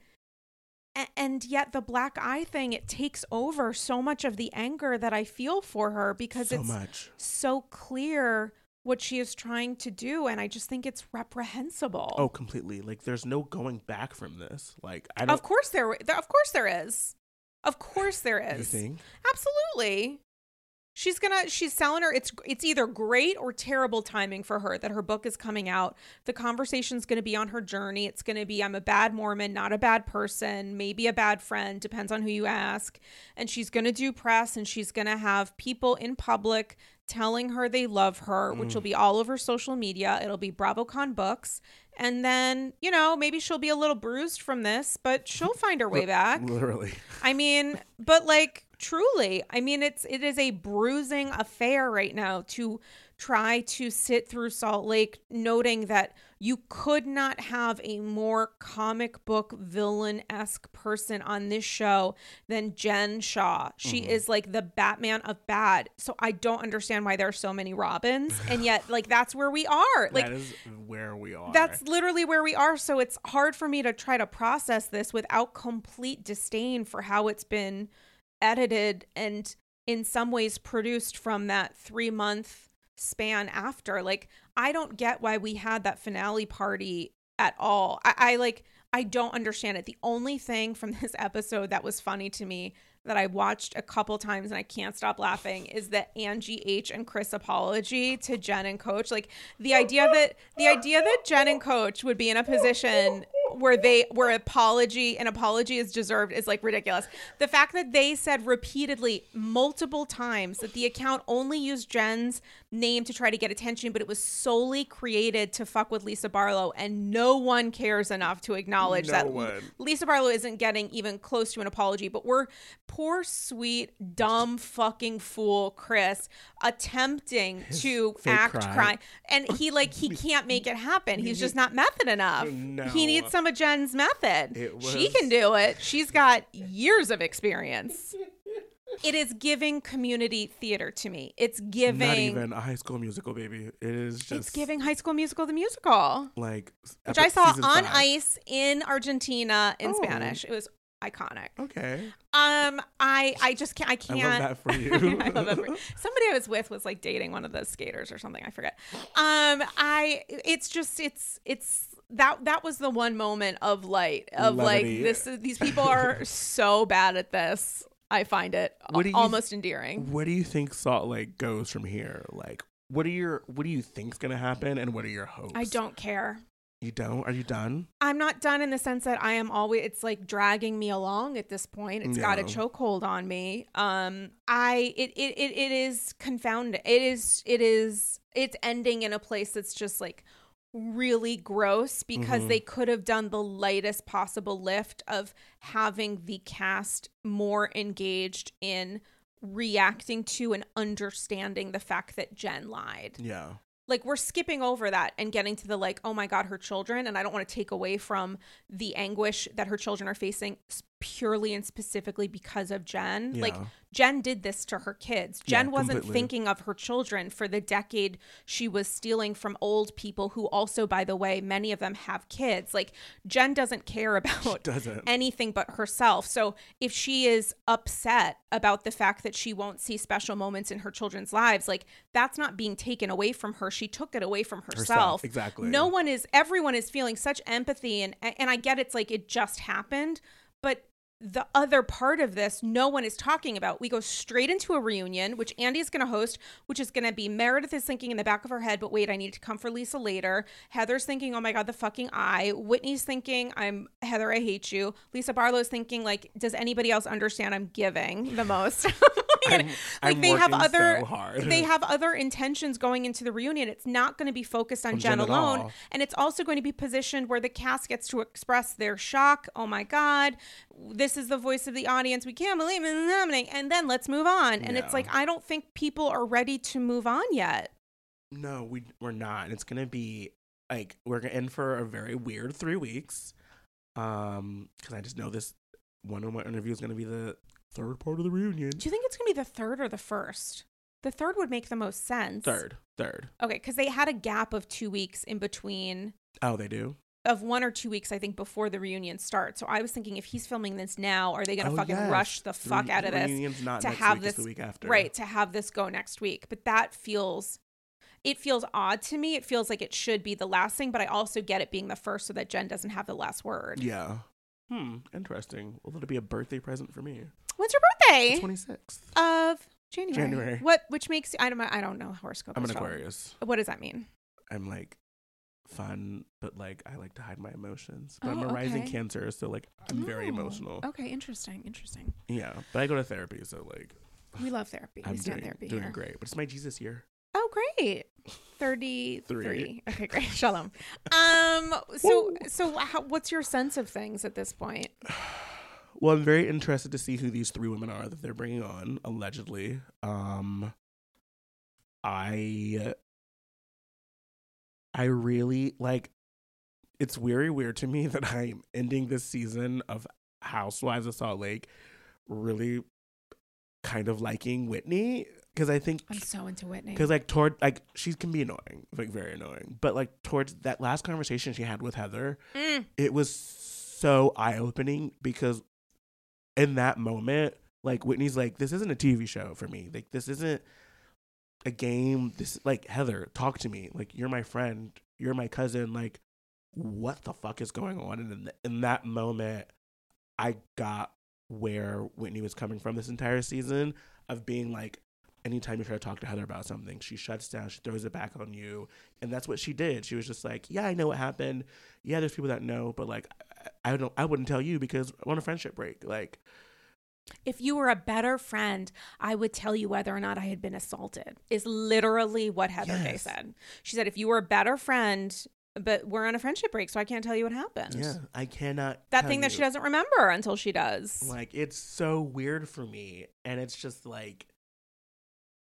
A- And yet the black eye thing it takes over so much of the anger that I feel for her because so it's much. so clear what she is trying to do and I just think it's reprehensible. Oh, completely. Like there's no going back from this. Like I don't. of course there there- of course there is. Of course there is you think? Absolutely. She's gonna she's selling her it's it's either great or terrible timing for her that her book is coming out. The conversation's gonna be on her journey. It's gonna be I'm a bad Mormon, not a bad person, maybe a bad friend, depends on who you ask. And she's gonna do press and she's gonna have people in public telling her they love her, which will mm. be all over social media. It'll be BravoCon books. And then, you know, maybe she'll be a little bruised from this, but she'll find her way back. Literally. I mean, but like truly, I mean it's it is a bruising affair right now to try to sit through Salt Lake noting that you could not have a more comic book villain-esque person on this show than Jen Shaw. She mm-hmm. is like the Batman of bad. So I don't understand why there are so many Robins and yet like that's where we are. Like that is where we are. that's literally where we are. So it's hard for me to try to process this without complete disdain for how it's been edited and in some ways produced from that three month span after. Like, I don't get why we had that finale party at all. I, I like, I don't understand it. The only thing from this episode that was funny to me that I watched a couple times and I can't stop laughing is the Angie H and Chris apology to Jen and Coach. Like the idea that the idea that Jen and Coach would be in a position where they where apology an apology is deserved is like ridiculous. The fact that they said repeatedly multiple times that the account only used Jen's name to try to get attention, but it was solely created to fuck with Lisa Barlow, and no one cares enough to acknowledge No that one. Lisa Barlow isn't getting even close to an apology, but we're poor, sweet, dumb fucking fool Chris attempting to act cry. cry. And he like he can't make it happen. He's just not method enough. No. He needs some of Jen's method. She can do it. She's got years of experience. It is giving community theater to me. It's giving not even a high school musical, baby. It is just it's giving High School Musical the musical, like which I saw on five. ice in Argentina in Oh. Spanish. It was iconic. Okay, Um, I I just can't. I I can't. love that for you. I love that for somebody I was with was like dating one of those skaters or something. I forget. Um, I it's just it's it's that that was the one moment of light of Levity. like this. These people are so bad at this. I find it you- almost endearing. What do you think Salt Lake goes from here? Like, what are your what do you think's gonna happen, and what are your hopes? I don't care. You don't? Are you done? I'm not done in the sense that I am always it's like dragging me along at this point. It's got a chokehold on me. Um I it, it it it is confounding. It is it is it's ending in a place that's just like really gross because Mhm. they could have done the lightest possible lift of having the cast more engaged in reacting to and understanding the fact that Jen lied Yeah. like we're skipping over that and getting to the like oh my god her children and i don't want to take away from the anguish that her children are facing purely and specifically because of jen like jen did this to her kids Yeah, jen wasn't completely. thinking of her children for the decade she was stealing from old people who also by the way many of them have kids like jen doesn't care about Doesn't. anything but herself. So if she is upset about the fact that she won't see special moments in her children's lives, like that's not being taken away from her. She took it away from herself. Herself, exactly. No one is everyone is feeling such empathy and and I get it's like it just happened, but the other part of this no one is talking about. We go straight into a reunion, which Andy is going to host, which is going to be Meredith is thinking in the back of her head, but wait, I need to come for Lisa later. Heather's thinking, oh my God, the fucking eye. Whitney's thinking, I'm Heather, I hate you. Lisa Barlow's thinking, like, does anybody else understand I'm giving the most? I'm- like I'm they have other so they have other intentions going into the reunion. It's not going to be focused on, On Jen Jen alone, and it's also going to be positioned where the cast gets to express their shock. Oh my god, this is the voice of the audience. We can't believe it happening, and then let's move on. And it's like I don't think people are ready to move on yet. No, we we're not. It's gonna be like we're going in for a very weird three weeks. Um, because I just know this one on one interview is gonna be the third part of the reunion. Do you think it's going to be the third or the first? The third would make the most sense. Third, third. Okay, because they had a gap of two weeks in between Oh, they do. Of one or two weeks, I think, before the reunion starts. So I was thinking, if he's filming this now, are they going to Oh, fucking yes. rush the fuck re- out of this Reunion's not to next have week, this the week after. right to have this go next week? But that feels, it feels odd to me. It feels like it should be the last thing, but I also get it being the first, so that Jen doesn't have the last word. Yeah. Hmm. Interesting. Will it be a birthday present for me? When's your birthday? twenty sixth. Of January. January. What? Which makes I don't. I don't know horoscope. I'm an. Aquarius. What does that mean? I'm like fun, but like I like to hide my emotions. But I'm Oh, a rising okay. Cancer, so like I'm very Oh, emotional. Okay, interesting. Interesting. Yeah, but I go to therapy, so like We love therapy. I'm doing, therapy doing here. great. But it's my Jesus year. Oh, great. 33. Three. Okay, great. Shalom. Um so so how, what's your sense of things at this point? Well, I'm very interested to see who these three women are that they're bringing on allegedly. Um, I, I really like. It's very weird to me that I'm ending this season of Housewives of Salt Lake, really, kind of liking Whitney because I think I'm so into Whitney. because like toward like she can be annoying, like very annoying, but like towards that last conversation she had with Heather, Mm. it was so eye opening because in that moment, like Whitney's like, this isn't a TV show for me. Like this isn't a game. This like Heather, talk to me. Like you're my friend. You're my cousin. Like what the fuck is going on? And in, in that moment, I got where Whitney was coming from this entire season of being like, anytime you try to talk to Heather about something, she shuts down, she throws it back on you. And that's what she did. She was just like, Yeah, I know what happened. Yeah, there's people that know, but like I, I don't I wouldn't tell you because I want a friendship break. Like If you were a better friend, I would tell you whether or not I had been assaulted. Is literally what Heather Yes. said. She said if you were a better friend, but we're on a friendship break, so I can't tell you what happened. yeah, I cannot That thing that you. she doesn't remember until she does. Like it's so weird for me, and it's just like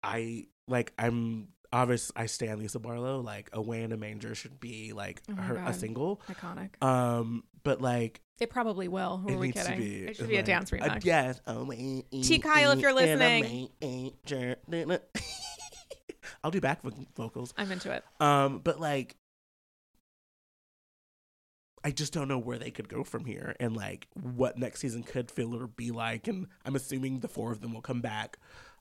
I like I'm obvious. I stand Lisa Barlow. Like a away in a manger should be like Oh her a single. Iconic. Um, but like It probably will. Who it are we kidding? be. it should be a dance remix. yes. Away T. Kyle, if you're listening. I'll do back vocals. I'm into it. Um, but like, I just don't know where they could go from here, and like what next season could feel or be like. And I'm assuming the four of them will come back.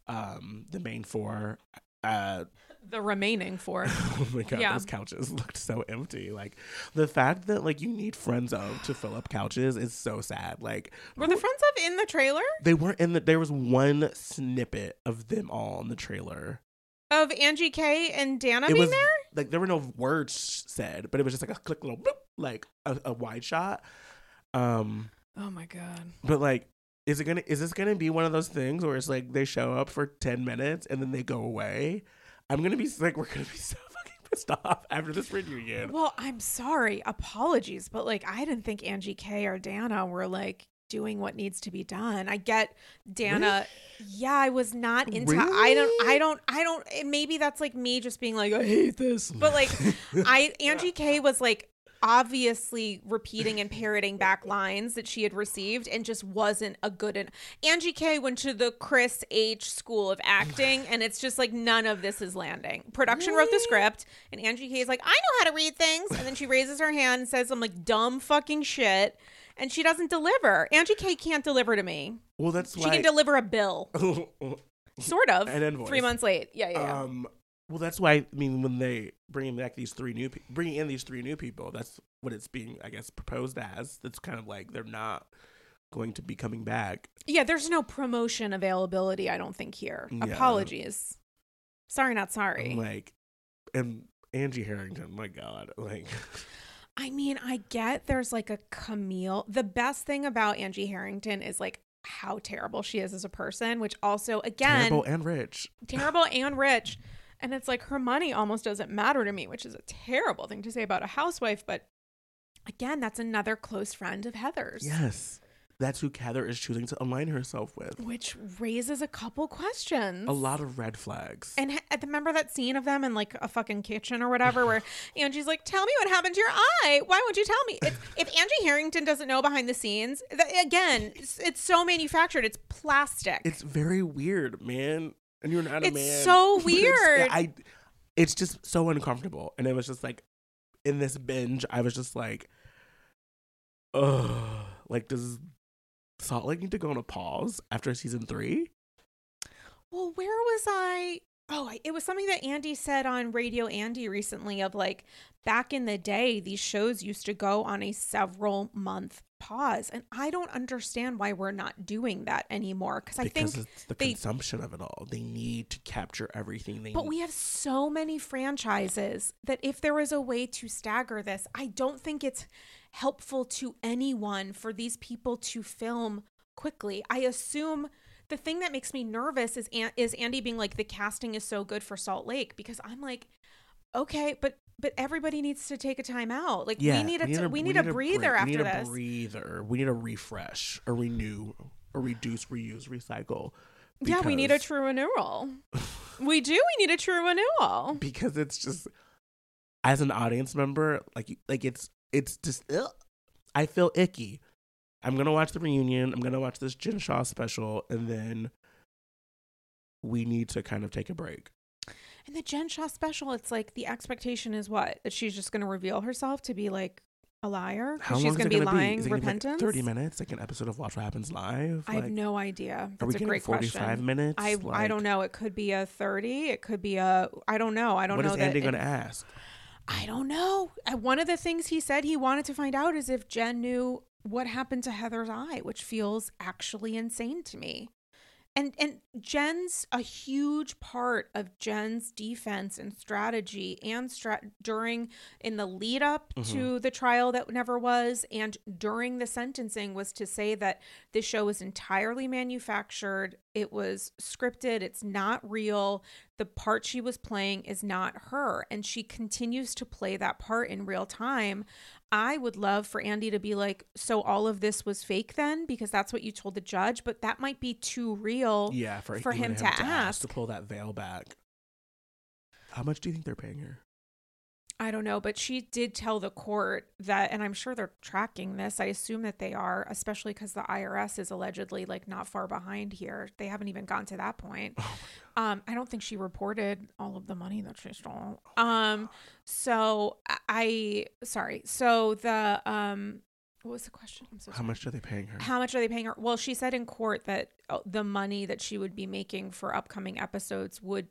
Um, the main four. Uh, The remaining four. oh my god, Yeah. those couches looked so empty. Like the fact that like you need friends of to fill up couches is so sad. Like Were the friends of in the trailer they weren't in the. There was one snippet of them all in the trailer. of Angie K and Dana it being was there? like there were no words said, but it was just like a click little bloop, like a, a wide shot. Um, Oh my god. but like, is it gonna is this gonna be one of those things where it's like they show up for ten minutes and then they go away? I'm gonna be like, we're gonna be so fucking pissed off after this reunion. Well, I'm sorry. Apologies, but like I didn't think Angie K or Dana were like doing what needs to be done. I get Dana. Yeah, I was not into I don't I don't I don't eh, maybe that's like me just being like I hate this. But like I Angie K was like obviously repeating and parroting back lines that she had received and just wasn't a good en- Angie K went to the Chris H school of acting and it's just like none of this is landing. Production wrote the script and Angie K is like I know how to read things and then she raises her hand and says "I'm like dumb fucking shit and she doesn't deliver. Angie K can't deliver to me. well, that's why. She why. can deliver a bill, sort of. An invoice. Three months late. Yeah, yeah. yeah. Um, well, that's why I mean when they bring back these three new, pe- bringing in these three new people, that's what it's being, I guess, proposed as. That's kind of like they're not going to be coming back. Yeah, there's no promotion availability, I don't think, here. Yeah. Apologies. Sorry, not sorry. I'm like, and Angie Harrington, my God, like, I mean, I get there's like a Camille. The best thing about Angie Harrington is like how terrible she is as a person, which also, again, terrible and rich. terrible and rich. And it's like her money almost doesn't matter to me, which is a terrible thing to say about a housewife. But again, that's another close friend of Heather's. Yes, that's who Heather is choosing to align herself with. Which raises a couple questions. A lot of red flags. And ha- remember that scene of them in like a fucking kitchen or whatever, where Angie's like, "Tell me what happened to your eye. Why won't you tell me?" It's, if Angie Harrington doesn't know behind the scenes, th- again, it's, it's so manufactured. It's plastic. it's very weird, man. And you're not a It's man. so But it's- weird. I, it's just so uncomfortable, and it was just like, in this binge, I was just like, ugh. Like, does Salt Lake need to go on a pause after season three? well, where was I? Oh, it was something that Andy said on Radio Andy recently. Of like back in the day, these shows used to go on a several month pause. And I don't understand why we're not doing that anymore. Because I think, it's the they- consumption of it all. They need to capture everything. They need. but need. we have so many franchises that if there was a way to stagger this, I don't think it's helpful to anyone for these people to film quickly. I assume the thing that makes me nervous is is Andy being like the casting is so good for Salt Lake because I'm like okay, but but everybody needs to take a time out. Like we need a we need a breather break. after we need this. a breather. We need a refresh, a renew, a reduce, reuse, recycle. yeah, we need a true renewal. we do. We need a true renewal. because it's just as an audience member, like like it's it's just ugh. I feel icky. I'm gonna watch the reunion. I'm gonna watch this Jen Shaw special, and then we need to kind of take a break. And the Jen Shaw special, it's like the expectation is what that she's just going to reveal herself to be like a liar. 'Cause How she's long is going to be lying Is it gonna be, like, repentance. Thirty minutes, like an episode of Watch What Happens Live. I have Like, no idea. That's Are we a getting great 45 question. minutes? I I don't know. It could be a thirty. It could be a I don't know. I don't What know is that. Andy it- going to ask? I don't know. Uh, One of the things he said he wanted to find out is if Jen knew what happened to Heather's eye, which feels actually insane to me. And and Jen's a huge part of Jen's defense and strategy and strat during in the lead up mm-hmm. to the trial that never was and during the sentencing was to say that this show was entirely manufactured. It was scripted. It's not real. The part she was playing is not her. And she continues to play that part in real time. I would love for Andy to be like, so all of this was fake then? Because that's what you told the judge, but that might be too real. Yeah, for, for him to ask. to pull that veil back. How much do you think they're paying her? I don't know, but she did tell the court that, and I'm sure they're tracking this. I assume that they are, especially because the IRS is allegedly like not far behind here. They haven't even gotten to that point. Oh Um, I don't think she reported all of the money that she stole. Um, so I, sorry. So the um, what was the question? I'm so How much are they paying her? How much are they paying her? Well, she said in court that uh, the money that she would be making for upcoming episodes would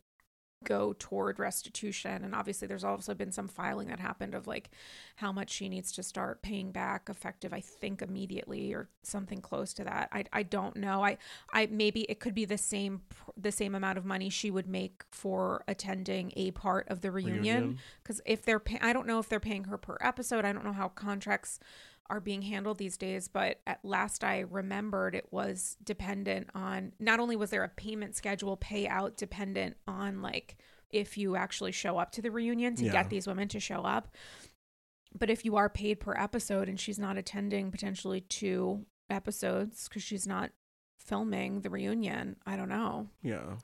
go toward restitution. And obviously, there's also been some filing that happened of like how much she needs to start paying back, effective, I think, immediately or something close to that. I, I don't know. I I maybe it could be the same the same amount of money she would make for attending a part of the reunion because if they're pay- i don't know if they're paying her per episode i don't know how contracts are being handled these days but at last i remembered it was dependent on not only was there a payment schedule payout dependent on like if you actually show up to the reunion to Yeah. get these women to show up but if you are paid per episode and she's not attending potentially two episodes because she's not filming the reunion i don't know Yeah.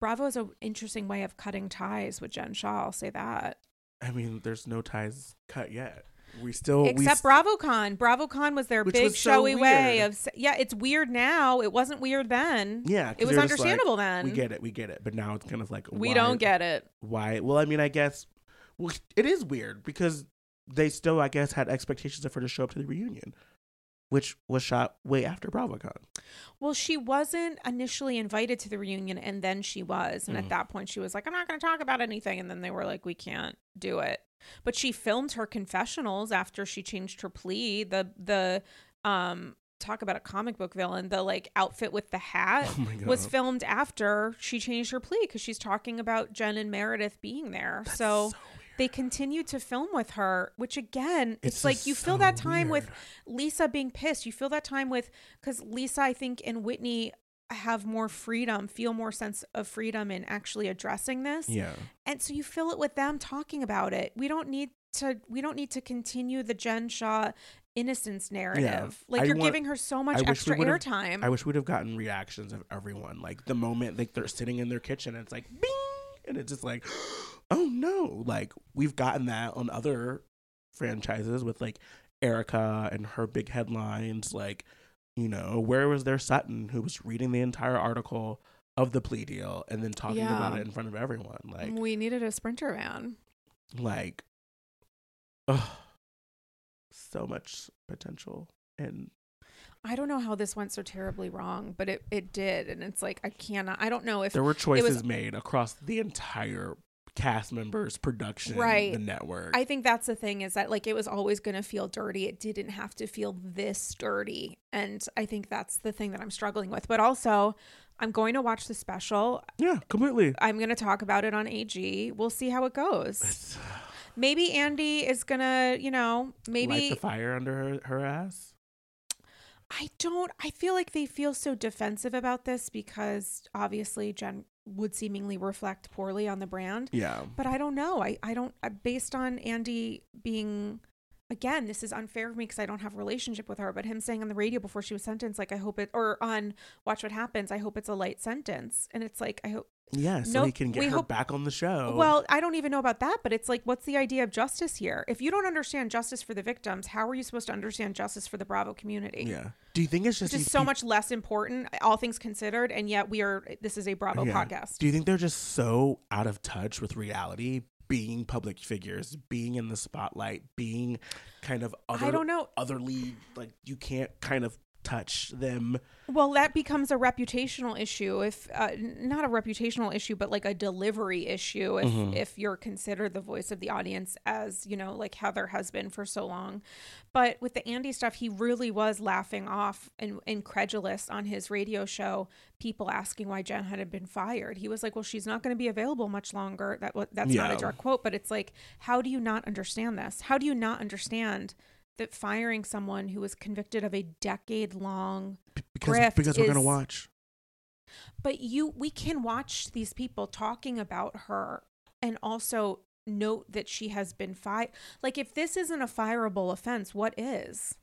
bravo is an interesting way of cutting ties with jen shaw i'll say that I mean, there's no ties cut yet. We still we Except s- BravoCon. BravoCon was their Which big was so showy way of yeah. It's weird now. It wasn't weird then. Yeah, it was they're like, understandable then. We get it, we get it. But now it's kind of like We why- don't get it. why. Well, I mean, I guess well, it is weird because they still, I guess, had expectations of her to show up to the reunion, which was shot way after BravoCon. Well, she wasn't initially invited to the reunion, and then she was. And Mm. at that point, she was like, "I'm not going to talk about anything." And then they were like, "We can't do it." But she filmed her confessionals after she changed her plea. The the um talk about a comic book villain. The like outfit with the hat. Oh was filmed after she changed her plea because she's talking about Jen and Meredith being there. That's so, weird. they continue to film with her, which again, it's, It's like you feel so that time with. Lisa being pissed. You feel that time with because Lisa, I think, and Whitney have more freedom, feel more sense of freedom in actually addressing this. yeah. And so you fill it with them talking about it. We don't need to we don't need to continue the Jen Shaw innocence narrative. Like I you're want- giving her so much I extra airtime. I wish we'd have gotten reactions of everyone. Like the moment like they're sitting in their kitchen and it's like bing and it's just like oh no. Like we've gotten that on other franchises with like Erika and her big headlines like you know, where was there Sutton who was reading the entire article of the plea deal and then talking about it in front of everyone. Like we needed a sprinter van. like oh so much potential and I don't know how this went so terribly wrong, but it, it did. And it's like, I cannot, I don't know if there were choices was- made across the entire cast members, production, Right. the network. I think that's the thing is that like it was always going to feel dirty. It didn't have to feel this dirty. And I think that's the thing that I'm struggling with. But also, I'm going to watch the special. yeah, completely. I'm going to talk about it on AG. We'll see how it goes. Uh, maybe Andy is going to, you know, Light maybe the fire under her, her ass. I don't I feel like they feel so defensive about this because obviously Jen would seemingly reflect poorly on the brand. Yeah. But I don't know. I, I don't, based on Andy being, again, this is unfair for me because I don't have a relationship with her, but him saying on the radio before she was sentenced, like, I hope it, or on Watch What Happens, I hope it's a light sentence. And it's like, I hope, Yeah, so Nope, he can get her hope- back on the show. well, I don't even know about that, but it's like, what's the idea of justice here? If you don't understand justice for the victims, how are you supposed to understand justice for the Bravo community? yeah. Do you think it's just these so peop- much less important, all things considered, and yet we are. This is a Bravo Yeah. podcast. Do you think they're just so out of touch with reality, being public figures, being in the spotlight, being kind of other, I don't know. otherly like you can't kind of touch them. Well, that becomes a reputational issue if uh, not a reputational issue, but like a delivery issue if Mhm. if you're considered the voice of the audience as, you know, like Heather has been for so long. But with the Andy stuff, he really was laughing off and incredulous on his radio show people asking why Jen had been fired. He was like, "Well, she's not going to be available much longer." That that's not a direct quote, but it's like, how do you not understand this? How do you not understand that firing someone who was convicted of a decade long Because because we're gonna watch. but you we can watch these people talking about her and also note that she has been fired like if this isn't a fireable offense what is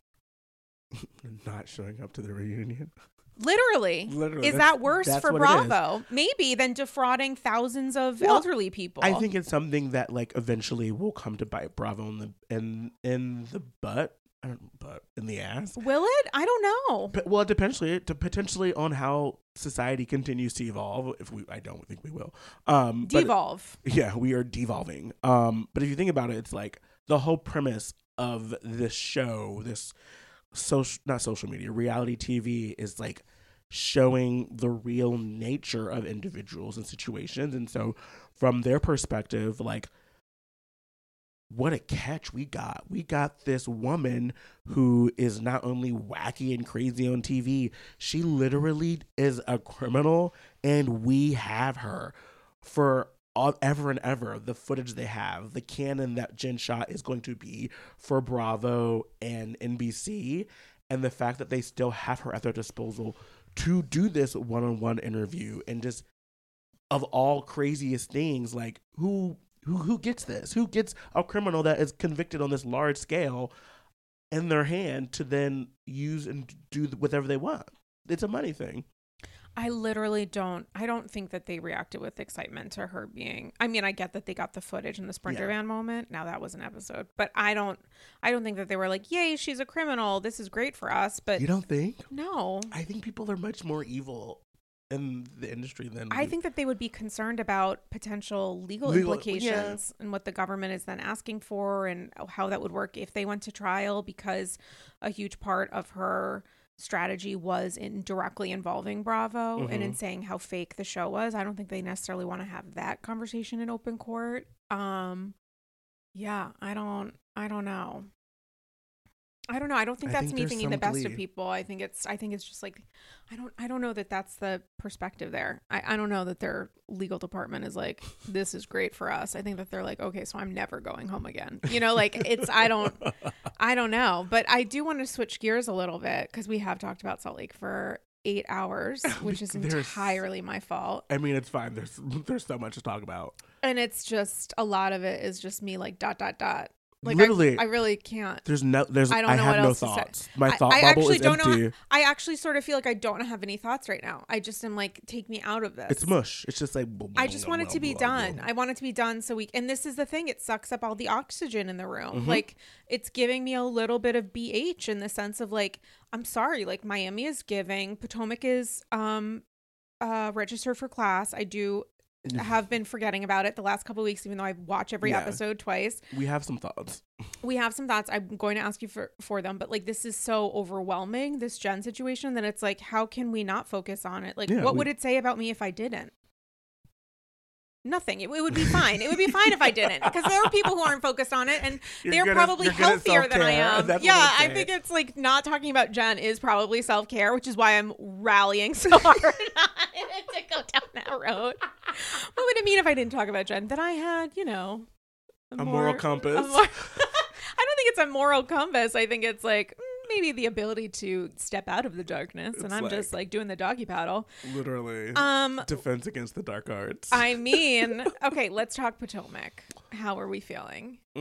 Not showing up to the reunion. Literally Literally, is that worse for what it is. bravo maybe than defrauding thousands of Well, elderly people I think it's something that like eventually will come to bite Bravo in the in in the butt. I don't butt in the ass. will it i don't know But, well, it potentially to potentially on how society continues to evolve. If we, I don't think we will. Um, but- devolve yeah, we are devolving. Um, but if you think about it, it's like the whole premise of this show, this social, not social media, reality TV is like showing the real nature of individuals and situations. And so, from their perspective, like, what a catch we got. We got this woman who is not only wacky and crazy on TV, she literally is a criminal, and we have her for all, ever and ever. The footage they have, the canon that Jen shot is going to be for Bravo and NBC, and the fact that they still have her at their disposal to do this one on one interview and just of all craziest things, like who who who gets this? Who gets a criminal that is convicted on this large scale in their hand to then use and do whatever they want? It's a money thing. I literally don't. I don't think that they reacted with excitement to her being. I mean, I get that they got the footage in the Sprinter Yeah. van moment. Now that was an episode, but I don't. I don't think that they were like, "Yay, she's a criminal. This is great for us." But You don't think? no, I think people are much more evil in the industry than I we- think that they would be concerned about potential legal, Legal- implications and what the government is then asking for and how that would work if they went to trial because a huge part of her strategy was in directly involving Bravo and in Mhm. saying how fake the show was. I don't think they necessarily want to have that conversation in open court. Um yeah, I don't I don't know. I don't know. I don't think I that's think me thinking the best of people. I think it's I think it's just like I don't I don't know that that's the perspective there. I, I don't know that their legal department is like this is great for us. I think that they're like okay, so I'm never going home again. You know, like it's I don't I don't know, but I do want to switch gears a little bit cuz we have talked about Salt Lake for 8 hours, which is entirely my fault. I mean, it's fine. There's there's so much to talk about. And it's just a lot of it is just me like dot dot dot. Like Literally, I, I really can't. there's no there's I I, don't know have what no else to say. thoughts. My I- thought I bubble actually is don't know. I actually sort of feel like I don't have any thoughts right now. I just am like, take me out of this. It's mush. It's just like I just want it to be done. I want it to be done so we and this is the thing, it sucks up all the oxygen in the room. Mhm. Like it's giving me a little bit of BH in the sense of like, I'm sorry, like Miami is giving, Potomac is um uh registered for class. I do Mm-hmm. have been forgetting about it the last couple of weeks, even though I watch every Yeah. episode twice. we have some thoughts. we have some thoughts i'm going to ask you for for them but like this is so overwhelming this jen situation that it's like how can we not focus on it like Yeah, what we- would it say about me if i didn't Nothing. It, it would be fine. It would be fine if I didn't, because there are people who aren't focused on it, and You're they're good at- probably you're good at healthier than I am. That's yeah, I think it's like not talking about Jen is probably self care, which is why I'm rallying so hard to go down that road. What would it mean if I didn't talk about Jen? That I had, you know, A moral compass. a more- I don't think it's a moral compass. I think it's like maybe the ability to step out of the darkness, and I'm just like doing the doggy paddle. Literally. Um, Defense against the dark arts. I mean, okay, let's talk Potomac. How are we feeling?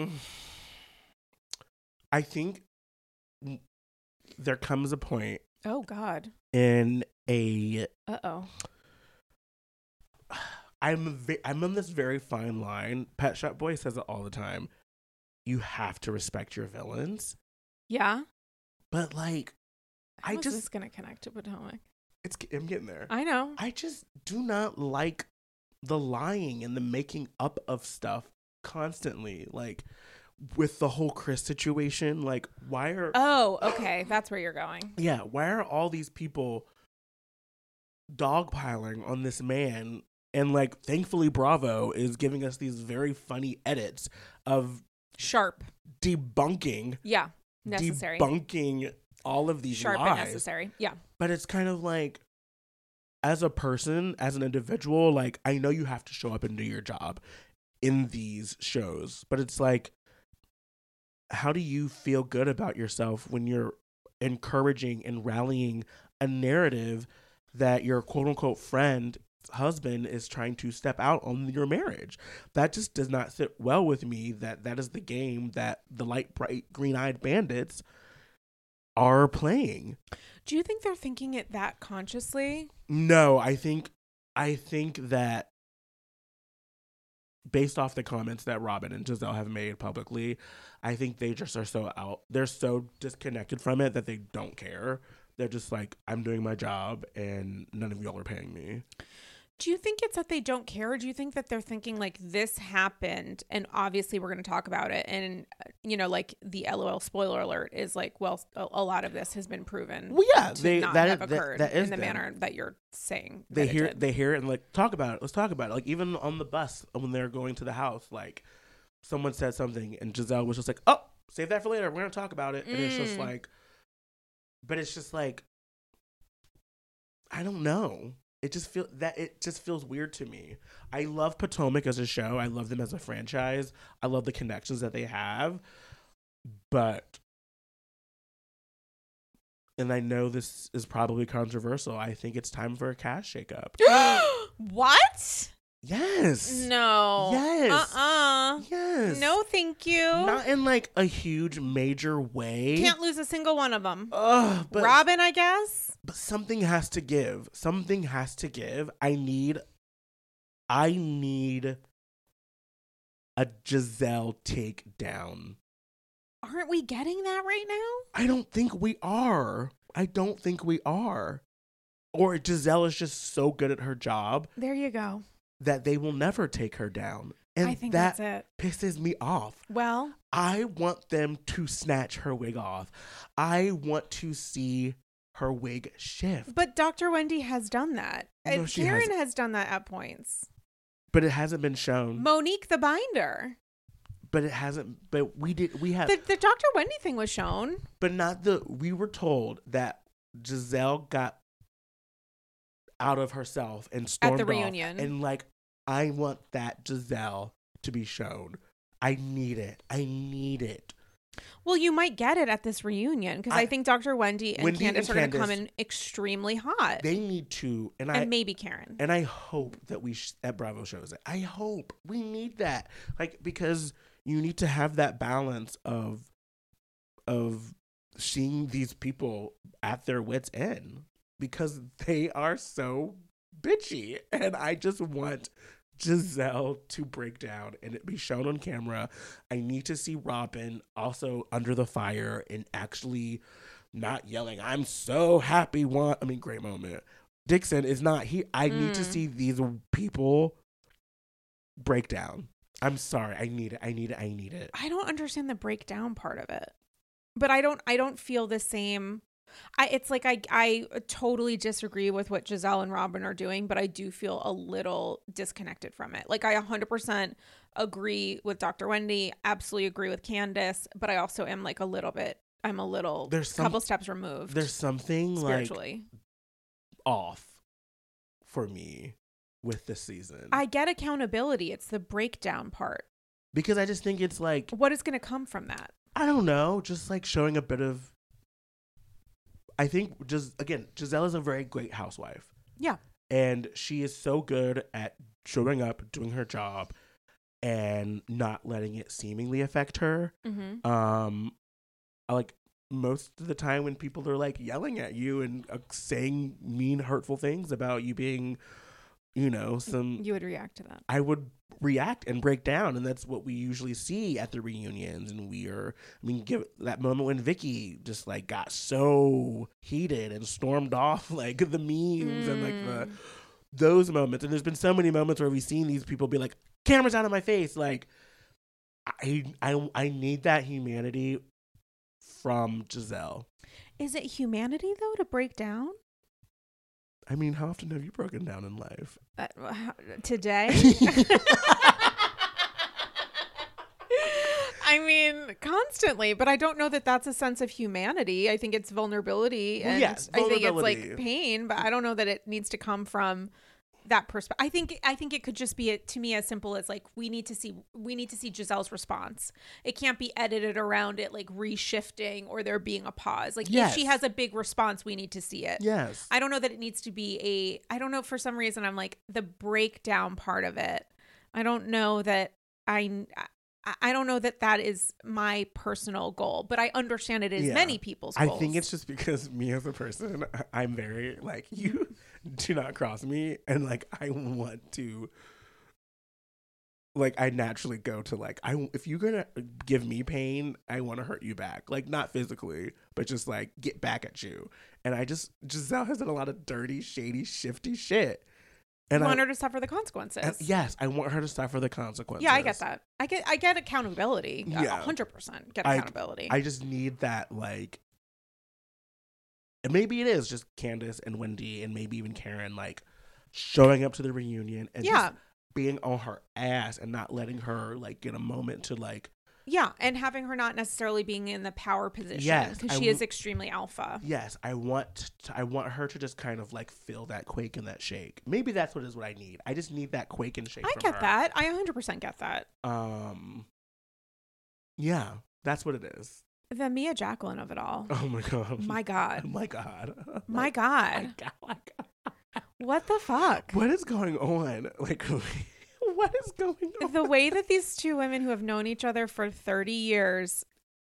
I think there comes a point Oh God. in a Uh oh. I'm ve- I'm on this very fine line. Pet Shop Boy says it all the time. You have to respect your villains, Yeah. but like How I is just- this gonna connect to Potomac? it's I'm getting there. I know. I just do not like the lying and the making up of stuff constantly. Like with the whole Chris situation, like why are Oh, okay. That's where you're going. yeah, why are all these people dogpiling on this man? And like thankfully Bravo is giving us these very funny edits of Sharp. debunking Yeah. Necessary. debunking all of these Sharp lies. and necessary. Yeah. but it's kind of like as a person as an individual like i know you have to show up and do your job in these shows but it's like how do you feel good about yourself when you're encouraging and rallying a narrative that your quote unquote friend husband is trying to step out on your marriage that just does not sit well with me that that is the game that the light bright green-eyed bandits are playing Do you think they're thinking it that consciously? no, I think I think that based off the comments that Robin and Gizelle have made publicly, I think they just are so out they're so disconnected from it that they don't care. They're just like, I'm doing my job and none of y'all are paying me. Do you think it's that they don't care? Or do you think that they're thinking like this happened and obviously we're going to talk about it? And, uh, you know, like the LOL spoiler alert is like, well, a, a lot of this has been proven Well, yeah, to they not that, have occurred that is in the them. manner that you're saying. They that it hear they hear it and like talk about it. Let's talk about it. Like even on the bus when they're going to the house, like someone said something and Gizelle was just like, "Oh, save that for later. We're gonna talk about it." And it's just Mm. like, but it's just like, I don't know. It just feel that it just feels weird to me. I love Potomac as a show. I love them as a franchise. I love the connections that they have, but. And I know this is probably controversial. I think it's time for a cash shakeup. what? Yes. No. Yes. Uh-uh. Yes. No, thank you. Not in like a huge major way. Can't lose a single one of them. Ugh, but, Robin, I guess. but something has to give. Something has to give. I need I need a Gizelle takedown. Aren't we getting that right now? I don't think we are. I don't think we are. Or Gizelle is just so good at her job There you go. That they will never take her down. And I think that that's it. pisses me off. Well, I want them to snatch her wig off. I want to see her wig shift. but Dr. Wendy has done that. No, And she Karen hasn't. has done that at points. But it hasn't been shown. Monique the binder. But it hasn't but we did we have The, the Dr. Wendy thing was shown. but not the we were told that Gizelle got out of herself and stormed the off. reunion. And like I want that Gizelle to be shown. I need it. I need it. Well, you might get it at this reunion because I, I- think Dr. Wendy and Wendy Candace and are going to come in extremely hot. They need to and I and maybe Karen. And I hope that we sh- that Bravo shows it. I hope we need that, like because you need to have that balance of of seeing these people at their wits end because they are so bitchy, and I just want Gizelle to break down and it be shown on camera. I need to see Robin also under the fire and actually not yelling, I'm so happy one I mean great moment. Dixon is not he I need to Mm. see these people break down. I'm sorry. I need it. I need it. I need it. I don't understand the breakdown part of it. But I don't I don't feel the same I it's like I I totally disagree with what Gizelle and Robin are doing, but I do feel a little disconnected from it. Like I 100% agree with Dr. Wendy, absolutely agree with Candace, but I also am like a little bit I'm a little There's some- couple steps removed There's something like off for me with this season. I get accountability. It's the breakdown part. because I just think it's like What is going to come from that? I don't know, just like showing a bit of. I think just again, Gizelle is a very great housewife. Yeah. and she is so good at showing up, doing her job, and not letting it seemingly affect her. Mm-hmm. Um, I like most of the time when people are like yelling at you and uh, saying mean, hurtful things about you being, you know, some You would react to that. I would react and break down, and that's what we usually see at the reunions. And we are, I mean, give that moment when Vicky just like got so heated and stormed off, like the memes and like the Mm. those moments. And there's been so many moments where we've seen these people be like, "Cameras out of my face!" Like, I, I, I need that humanity from Gizelle. Is it humanity though to break down? I mean, how often have you broken down in life? Uh, today? I mean, constantly, but I don't know that that's a sense of humanity. I think it's vulnerability, Well, and yes, I think it's like pain, but I don't know that it needs to come from that perspective. I think I think it could just be to me as simple as like we need to see we need to see Gizelle's response. It can't be edited around it like reshifting or there being a pause. Like if she has a big response, we need to see it. yes. I don't know that it needs to be a I don't know for some reason I'm like the breakdown part of it. I don't know that I I- don't know that that is my personal goal, but I understand it is Yeah. many people's I think it's just because me as a person, I'm very like you do not cross me, and like I want to, like I naturally go to like I if you're gonna give me pain, I want to hurt you back, like not physically, but just like get back at you. And I just Gizelle has done a lot of dirty, shady, shifty shit, and you I want her to suffer the consequences. yes, I want her to suffer the consequences. yeah, I get that. I get I get accountability. Yeah, hundred percent get I- accountability. I just need that like and maybe it is just Candace and Wendy and maybe even Karen like showing up to the reunion and yeah, just being on her ass and not letting her like get a moment to like yeah, and having her not necessarily being in the power position Yes, because she w- is extremely alpha. yes I want to, I want her to just kind of like feel that quake and that shake maybe that's what is what I need I just need that quake and shake I get her. that. I hundred percent get that. um yeah that's what it is The Mia Jacqueline of it all. oh my god My God. my god My God. my god. What the fuck? what is going on? Like, what is going on? the way that these two women who have known each other for 30 years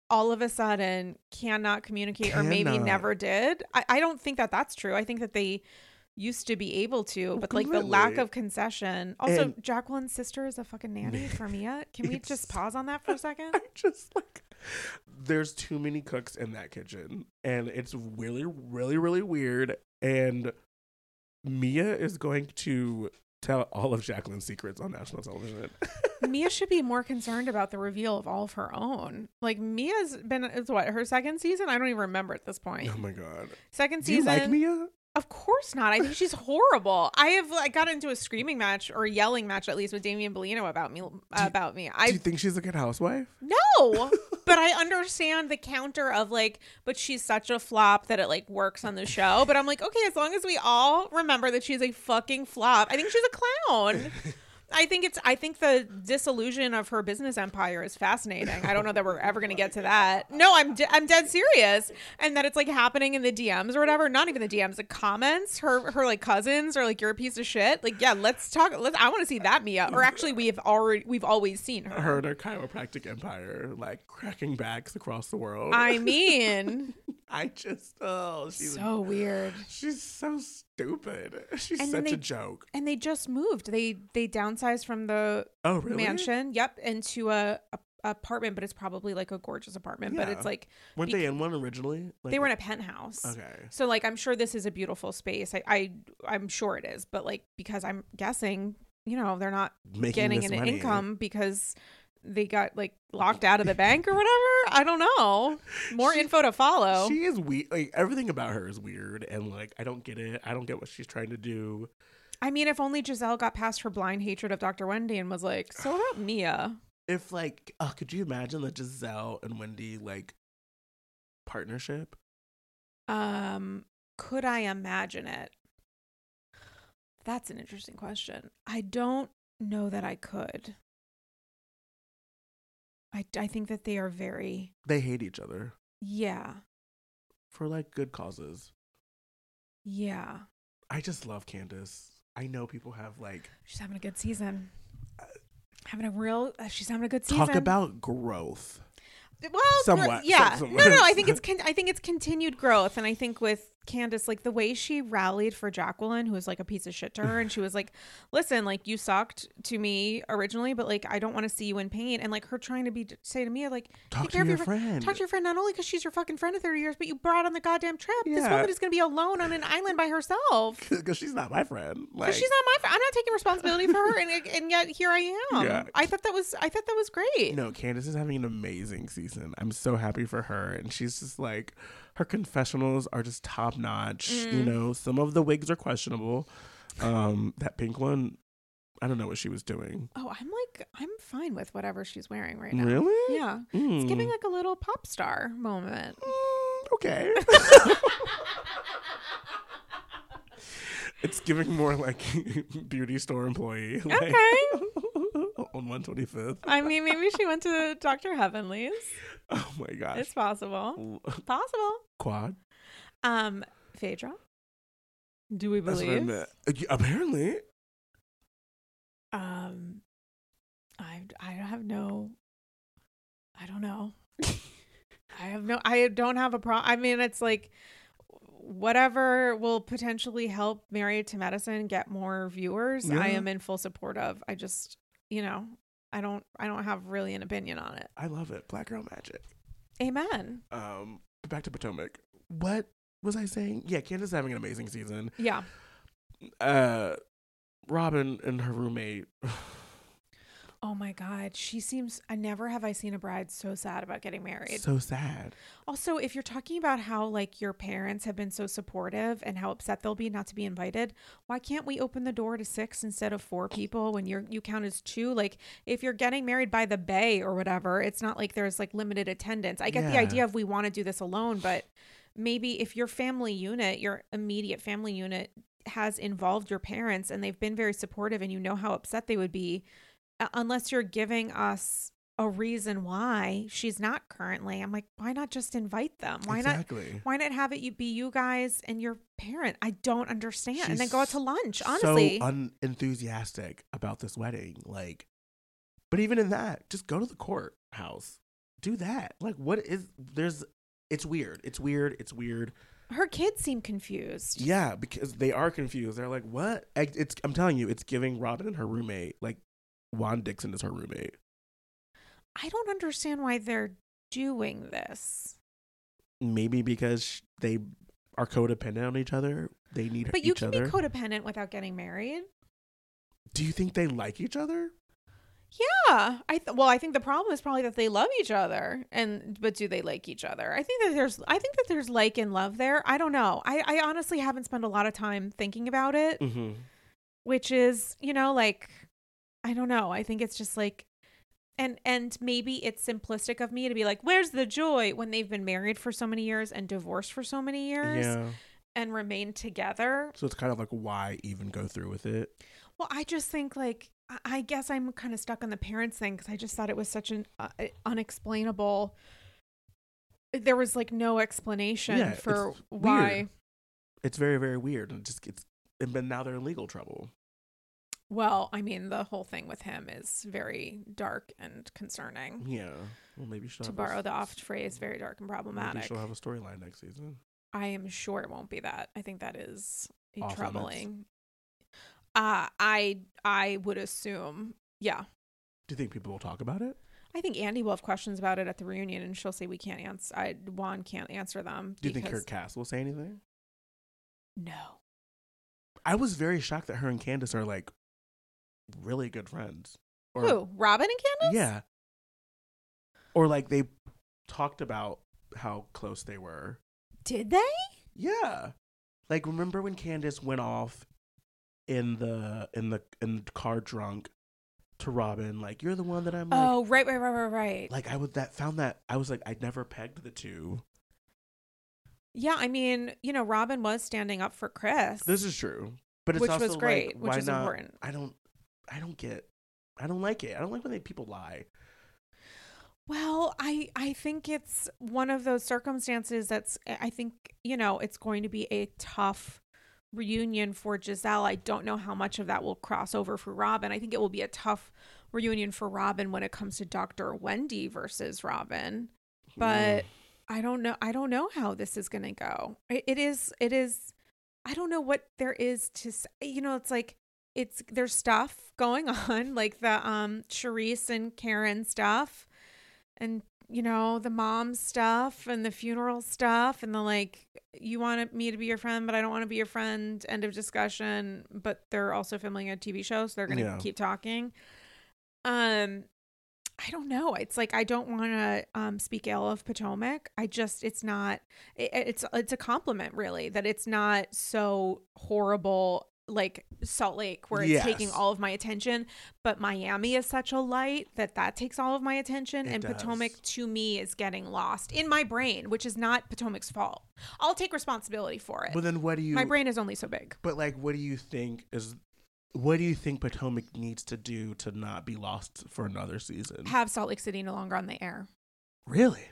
all of a sudden cannot communicate or maybe never did. I, I don't think that that's true. I think that they used to be able to, but like the lack of concession. Also, And- Jacqueline's sister is a fucking nanny for Mia. Can we just pause on that for a second? I'm just like, there's too many cooks in that kitchen, and it's really, really, really weird. And Mia is going to tell all of Jacqueline's secrets on national television. Mia should be more concerned about the reveal of all of her own. Like Mia's been it's what her second season. I don't even remember at this point. oh my god! Second season. Do you like Mia? Of course not. I think she's horrible. I have I got into a screaming match or a yelling match at least with Damian Bellino about me about me. Do you I think she's a good housewife? no, but I understand the counter of like, but she's such a flop that it like works on the show. But I'm like, okay, as long as we all remember that she's a fucking flop, I think she's a clown. I think it's I think the disillusion of her business empire is fascinating. I don't know that we're ever going to get to that. No, I'm de- I'm dead serious. And that it's like happening in the DMs or whatever, not even the DMs, the comments, her her like cousins are like you're a piece of shit. Like, yeah, let's talk let's I want to see that Mia. Or actually we have already we've always seen her. Her and her chiropractic empire, like cracking backs across the world. I mean, I just oh, she's so weird. she's so stupid. She's And such a joke. And they just moved. They they downsized from the Oh really? mansion, yep, into a, a apartment, but it's probably like a gorgeous apartment. But it's like Weren't they in one originally? Like, they were in a penthouse. Okay. So like I'm sure this is a beautiful space. I, I I'm sure it is, but like because I'm guessing, you know, they're not Making getting an money. income because they got like locked out of the bank or whatever. I don't know. More She- info to follow. She is weird. Like everything about her is weird, and like I don't get it. I don't get what she's trying to do. I mean, if only Gizelle got past her blind hatred of Dr. Wendy and was like, "So about Mia?" If like, oh, could you imagine the Gizelle and Wendy like partnership? Um, could I imagine it? That's an interesting question. I don't know that I could. I, I think that they are very They hate each other. Yeah. For like good causes. yeah. I just love Candace. I know people have like she's having a good season. Having a real uh, she's having a good season. talk about growth. well Somewhat, yeah. Some- no no i think it's con- i think it's continued growth and i think with candace like the way she rallied for jacqueline who was like a piece of shit to her and she was like listen like you sucked to me originally but like i don't want to see you in pain and like her trying to be say to me like Talk take to care of your your friend. talk to your friend not only because she's your fucking friend of 30 years but you brought on the goddamn trip this Yeah. woman is going to be alone on an island by herself because she's not my friend. Like she's not my friend. I'm not taking responsibility for her, and and yet here I am. Yeah. I thought that was I thought that was great. No, Candace is having an amazing season. I'm so happy for her. And she's just like, her confessionals are just top notch. Mm. You know, some of the wigs are questionable. Um, that pink one, I don't know what she was doing. Oh, I'm like I'm fine with whatever she's wearing right now. Really? Yeah, Mm. it's giving like a little pop star moment. Mm, okay. it's giving more like beauty store employee. like, Okay. On 125th. I mean, maybe she went to Dr. Heavenly's. Oh my gosh. It's possible. Possible. Quad. Um, Phaedra. Do we That's what I believe? Uh, Apparently. Um, I I have no. I don't know. I have no. I don't have a problem. I mean, it's like whatever will potentially help Married to Medicine get more viewers. I am in full support of. I just, you know, I don't. I don't have really an opinion on it. I love it. Black girl magic. Amen. Um, back to Potomac. What was I saying? Yeah, Candace is having an amazing season. Yeah. Uh, Robin and her roommate. Oh my God. She seems. I never have I seen a bride so sad about getting married. so sad. Also, if you're talking about how like your parents have been so supportive and how upset they'll be not to be invited, why can't we open the door to six instead of four people when you're you count as two? Like if you're getting married by the bay or whatever, it's not like there's like limited attendance. I get the idea of we want to do this alone, but maybe if your family unit, your immediate family unit has involved your parents and they've been very supportive and you know how upset they would be, unless you're giving us a reason why she's not currently. I'm like, why not just invite them? Why not why not have it you be you guys and your parent? I don't understand. and then go out to lunch, honestly. so unenthusiastic about this wedding. Like, but even in that, just go to the courthouse. Do that. Like, what is there's? It's weird. It's weird. It's weird. Her kids seem confused. Yeah, because they are confused. They're like, "What?" It's. I'm telling you, it's giving Robin and her roommate like Juan Dixon is her roommate. I don't understand why they're doing this. Maybe because they are codependent on each other. They need But each other. But you can other. be codependent without getting married. Do you think they like each other? Yeah, I th- well, I think the problem is probably that they love each other, and but do they like each other? I think that there's, I think that there's like and love there. I don't know. I, I honestly haven't spent a lot of time thinking about it, Mm-hmm. which is, you know, like, I don't know. I think it's just like, and and maybe it's simplistic of me to be like, where's the joy when they've been married for so many years and divorced for so many years Yeah. and remained together. So it's kind of like why even go through with it? Well, I just think like I- guess I'm kind of stuck on the parents thing because I just thought it was such an uh, unexplainable. There was like no explanation Yeah, for it's why. weird. It's very very weird, and just it's and but now they're in legal trouble. Well, I mean, the whole thing with him is very dark and concerning. Yeah. Well, maybe she'll To have a borrow s- the oft phrase, very dark and problematic. Maybe she'll have a storyline next season. I am sure it won't be that. I think that is a Off troubling. Uh, I I would assume, yeah. Do you think people will talk about it? I think Andy will have questions about it at the reunion, and she'll say we can't answer. I Juan can't answer them. Do you think because- her cast will say anything? No. I was very shocked that her and Candace are like really good friends. Or Who? Robin and Candace? yeah, or like they talked about how close they were. Did they? Yeah. Like remember when Candace went off in the in the in the car drunk to Robin, like, you're the one that I'm like oh, right, right, right, right, right. like I would that found that I was like I never pegged the two. yeah, I mean, you know, Robin was standing up for Chris. This is true. But it's Which was like, great, which why is not- important. I don't I don't get I don't like it. I don't like when they people lie. Well, I I think it's one of those circumstances that's I think, you know, it's going to be a tough reunion for Gizelle. I don't know how much of that will cross over for Robin. I think it will be a tough reunion for Robin when it comes to Dr. Wendy versus Robin. Hmm. But I don't know I don't know how this is going to go. It, it is it is I don't know what there is to s- you know, it's like it's there's stuff going on like the um Charrisse and Karen stuff and you know the mom stuff and the funeral stuff and the like you want me to be your friend but i don't want to be your friend end of discussion but they're also filming a tv show so they're gonna Yeah. keep talking um i don't know it's like i don't want to um speak ill of potomac i just it's not it, it's it's a compliment really that it's not so horrible like salt lake where it's taking all of my attention but miami is such a light that that takes all of my attention It and potomac to me is getting lost in my brain which is not potomac's fault. I'll take responsibility for it. But then what do you my brain is only so big. But like what do you think is what do you think Potomac needs to do to not be lost for another season? have salt lake city no longer on the air. Really?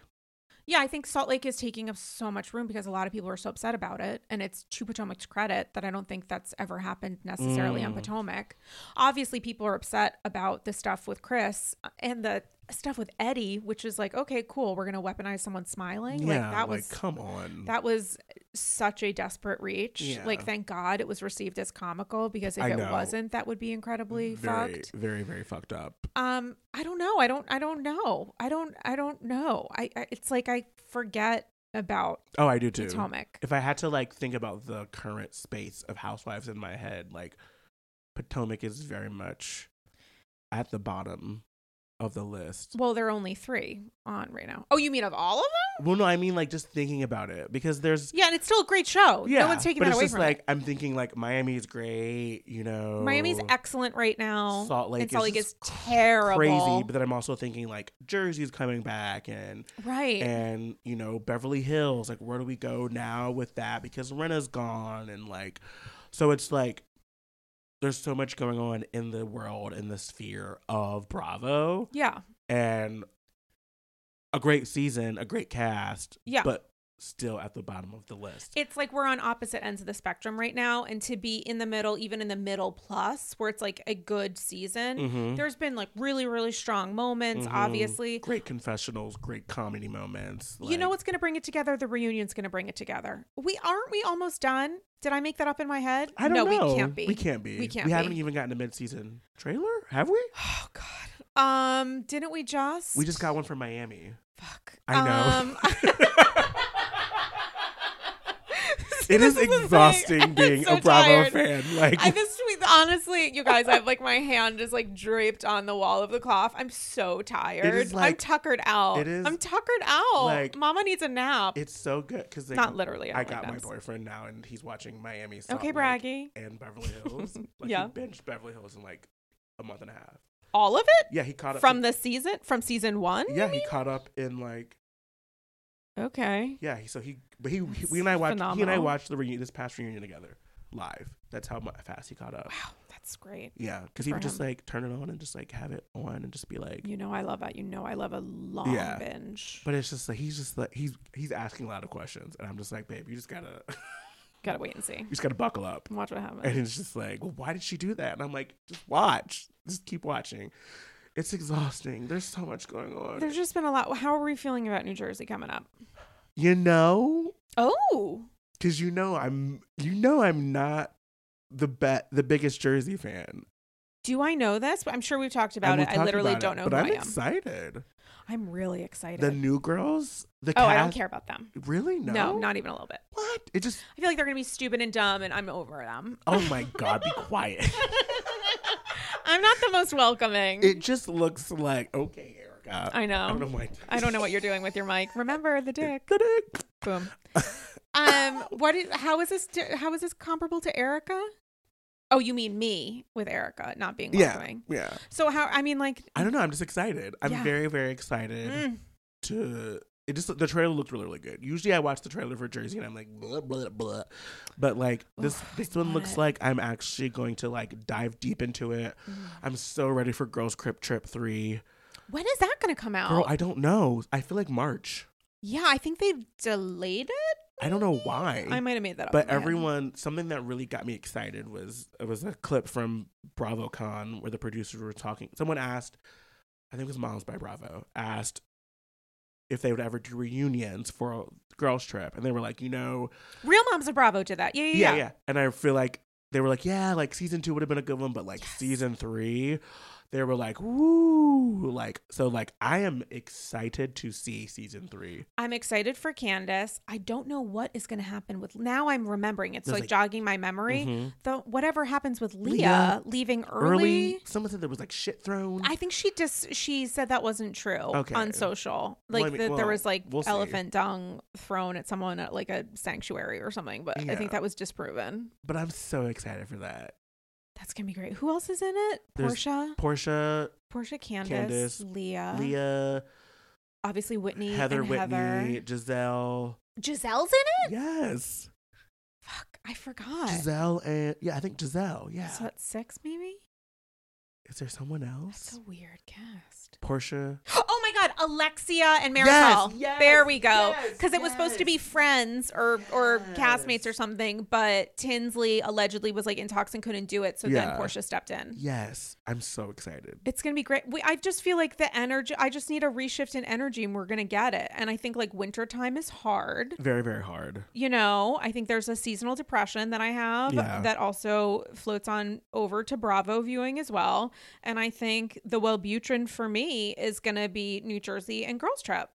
Yeah, I think Salt Lake is taking up so much room because a lot of people are so upset about it. And it's to Potomac's credit that I don't think that's ever happened necessarily on Mm. Potomac. Obviously, people are upset about the stuff with Chris and the stuff with Eddie, which is like, okay, cool, we're gonna weaponize someone smiling. Yeah, like like, that was come on. that was such a desperate reach. Yeah. Like, thank God it was received as comical because if I it know. wasn't, that would be incredibly very, fucked. very, very fucked up. Um, I don't know. I don't. I don't know. I don't. I don't know. I. I it's like I forget about Oh, I do too. Potomac. If I had to like think about the current space of housewives in my head, like Potomac is very much at the bottom of the list. Well, there are only three on right now. Oh, you mean of all of them? Well, no, I mean like just thinking about it because there's Yeah, and it's still a great show. yeah, no one's taking but that it's away just from like I'm thinking like Miami's great, you know. it. Miami's excellent right now. Salt Lake and Salt is Lake is just terrible. crazy, but then I'm also thinking like Jersey's coming back and right. and you know Beverly Hills. Like where do we go now with that? Because Rinna's gone and like, so it's like there's so much going on in the world in the sphere of Bravo yeah. and a great season, a great cast, Yeah. but still at the bottom of the list. It's like we're on opposite ends of the spectrum right now, and to be in the middle, even in the middle plus, where it's like a good season. Mhm. There's been like really, really strong moments. Mhm. Obviously, Great confessionals, great comedy moments. you know what's going to bring it together? The reunion's going to bring it together. We aren't we almost done? Did I make that up in my head? I don't no, know. we can't be. We can't be. We can't We haven't be. even gotten a mid-season trailer, have we? Oh God. Um, didn't we just? We just got one from Miami. Fuck. I Um, It is exhausting being so a Bravo tired. fan. Like I just honestly, you guys, I have like my hand is like draped on the wall of the cloth. I'm so tired. I'm tuckered out. it is I'm tuckered out. like- Mama needs a nap. it's so good because Not literally. I, I got like my boyfriend now, and he's watching Miami. Salt Okay, Lake and Beverly Hills. Like, Yeah. he binged Beverly Hills in like a month and a half. All of it Yeah, he caught up from the season, from season one. Yeah, he caught up in like Okay. yeah. So he, but he, he we and I watched he and I watched the reunion this past reunion together live. That's how fast he caught up. Wow, that's great. Yeah, because he would just like turn it on and just like have it on and just be like. You know I love that. You know I love a long Yeah. binge. But it's just like he's just like he's he's asking a lot of questions, and I'm just like, babe, you just gotta Gotta wait and see. You just gotta buckle up. Watch what happens. And it's just like, well, why did she do that? And I'm like, just watch, just keep watching. It's exhausting. There's so much going on. There's just been a lot. How are we feeling about New Jersey coming up? you know, Oh, because you know I'm you know I'm not the bet the biggest Jersey fan. do I know this? I'm sure we've talked about it. I literally about don't it, know but who I'm I am. excited. I'm really excited. The new girls, the oh, cast, I don't care about them. Really? No, No, not even a little bit. what? It just. I feel like they're gonna be stupid and dumb, and I'm over them. Oh my god, be quiet. I'm not the most welcoming. It just looks like okay, Erika. I know. I don't know why. I don't know what you're doing with your mic. Remember the dick. The dick. Boom. Um, what is how is this how is this comparable to Erika? Oh, you mean me with Erika not being Yeah. welcoming. Yeah. So how I mean like I don't know. I'm just excited. I'm Yeah. very, very excited mm, to. It just the trailer looked really, really good. Usually, I watch the trailer for Jersey and I'm like, blah, blah, blah. but like this, this one looks it. like I'm actually going to like dive deep into it. mm. I'm so ready for Girls Crypt Trip three. when is that going to come out? Girl, I don't know. I feel like March. yeah, I think they've delayed it. I don't know why. I might have made that up. but my head. everyone, something that really got me excited was it was a clip from BravoCon where the producers were talking. Someone asked, I think it was Moms by Bravo, asked if they would ever do reunions for a girls trip, and they were like, you know, Real Moms of Bravo did that. Yeah, yeah, yeah, yeah. yeah. And I feel like they were like, yeah, like season two would have been a good one, but like Yes. season three, they were like, woo, like so. Like I am excited to see season three. I'm excited for Candace. I don't know what is going to happen with. Now I'm remembering. It's like, like- jogging my memory. Mhm. The whatever happens with Leah, Leah, leaving early. Early, someone said there was like shit thrown. I think she just she said that wasn't true Okay. on social. Well, Like I mean- that there was like we'll see. elephant dung thrown at someone at like a sanctuary or something. But I think that was disproven. but I'm so excited for that. That's gonna be great. Who else is in it? There's Porsha, Porsha, Porsha, Candace, Candace, Leah, Leah, obviously Whitney, Heather Whitney, Heather. Gizelle. Gizelle's in it. Yes, Fuck, I forgot. Gizelle and yeah, I think Gizelle. Yeah. So that's six, maybe. Is there someone else? That's a weird Porsha. Oh my god, Alexia and Marysol. Yes, yes, there we go. yes, Because it was supposed to be friends or or castmates or something, but Tinsley allegedly was like intox and couldn't do it, so then Porsha stepped in. Yes, I'm so excited. It's gonna be great. We, I just feel like the energy. I just need a reshift in energy, and we're gonna get it. And I think like wintertime is hard. Very, very hard. You know, I think there's a seasonal depression that I have Yeah. that also floats on over to Bravo viewing as well. And I think the Wellbutrin for me is gonna be New Jersey and Girls Trip.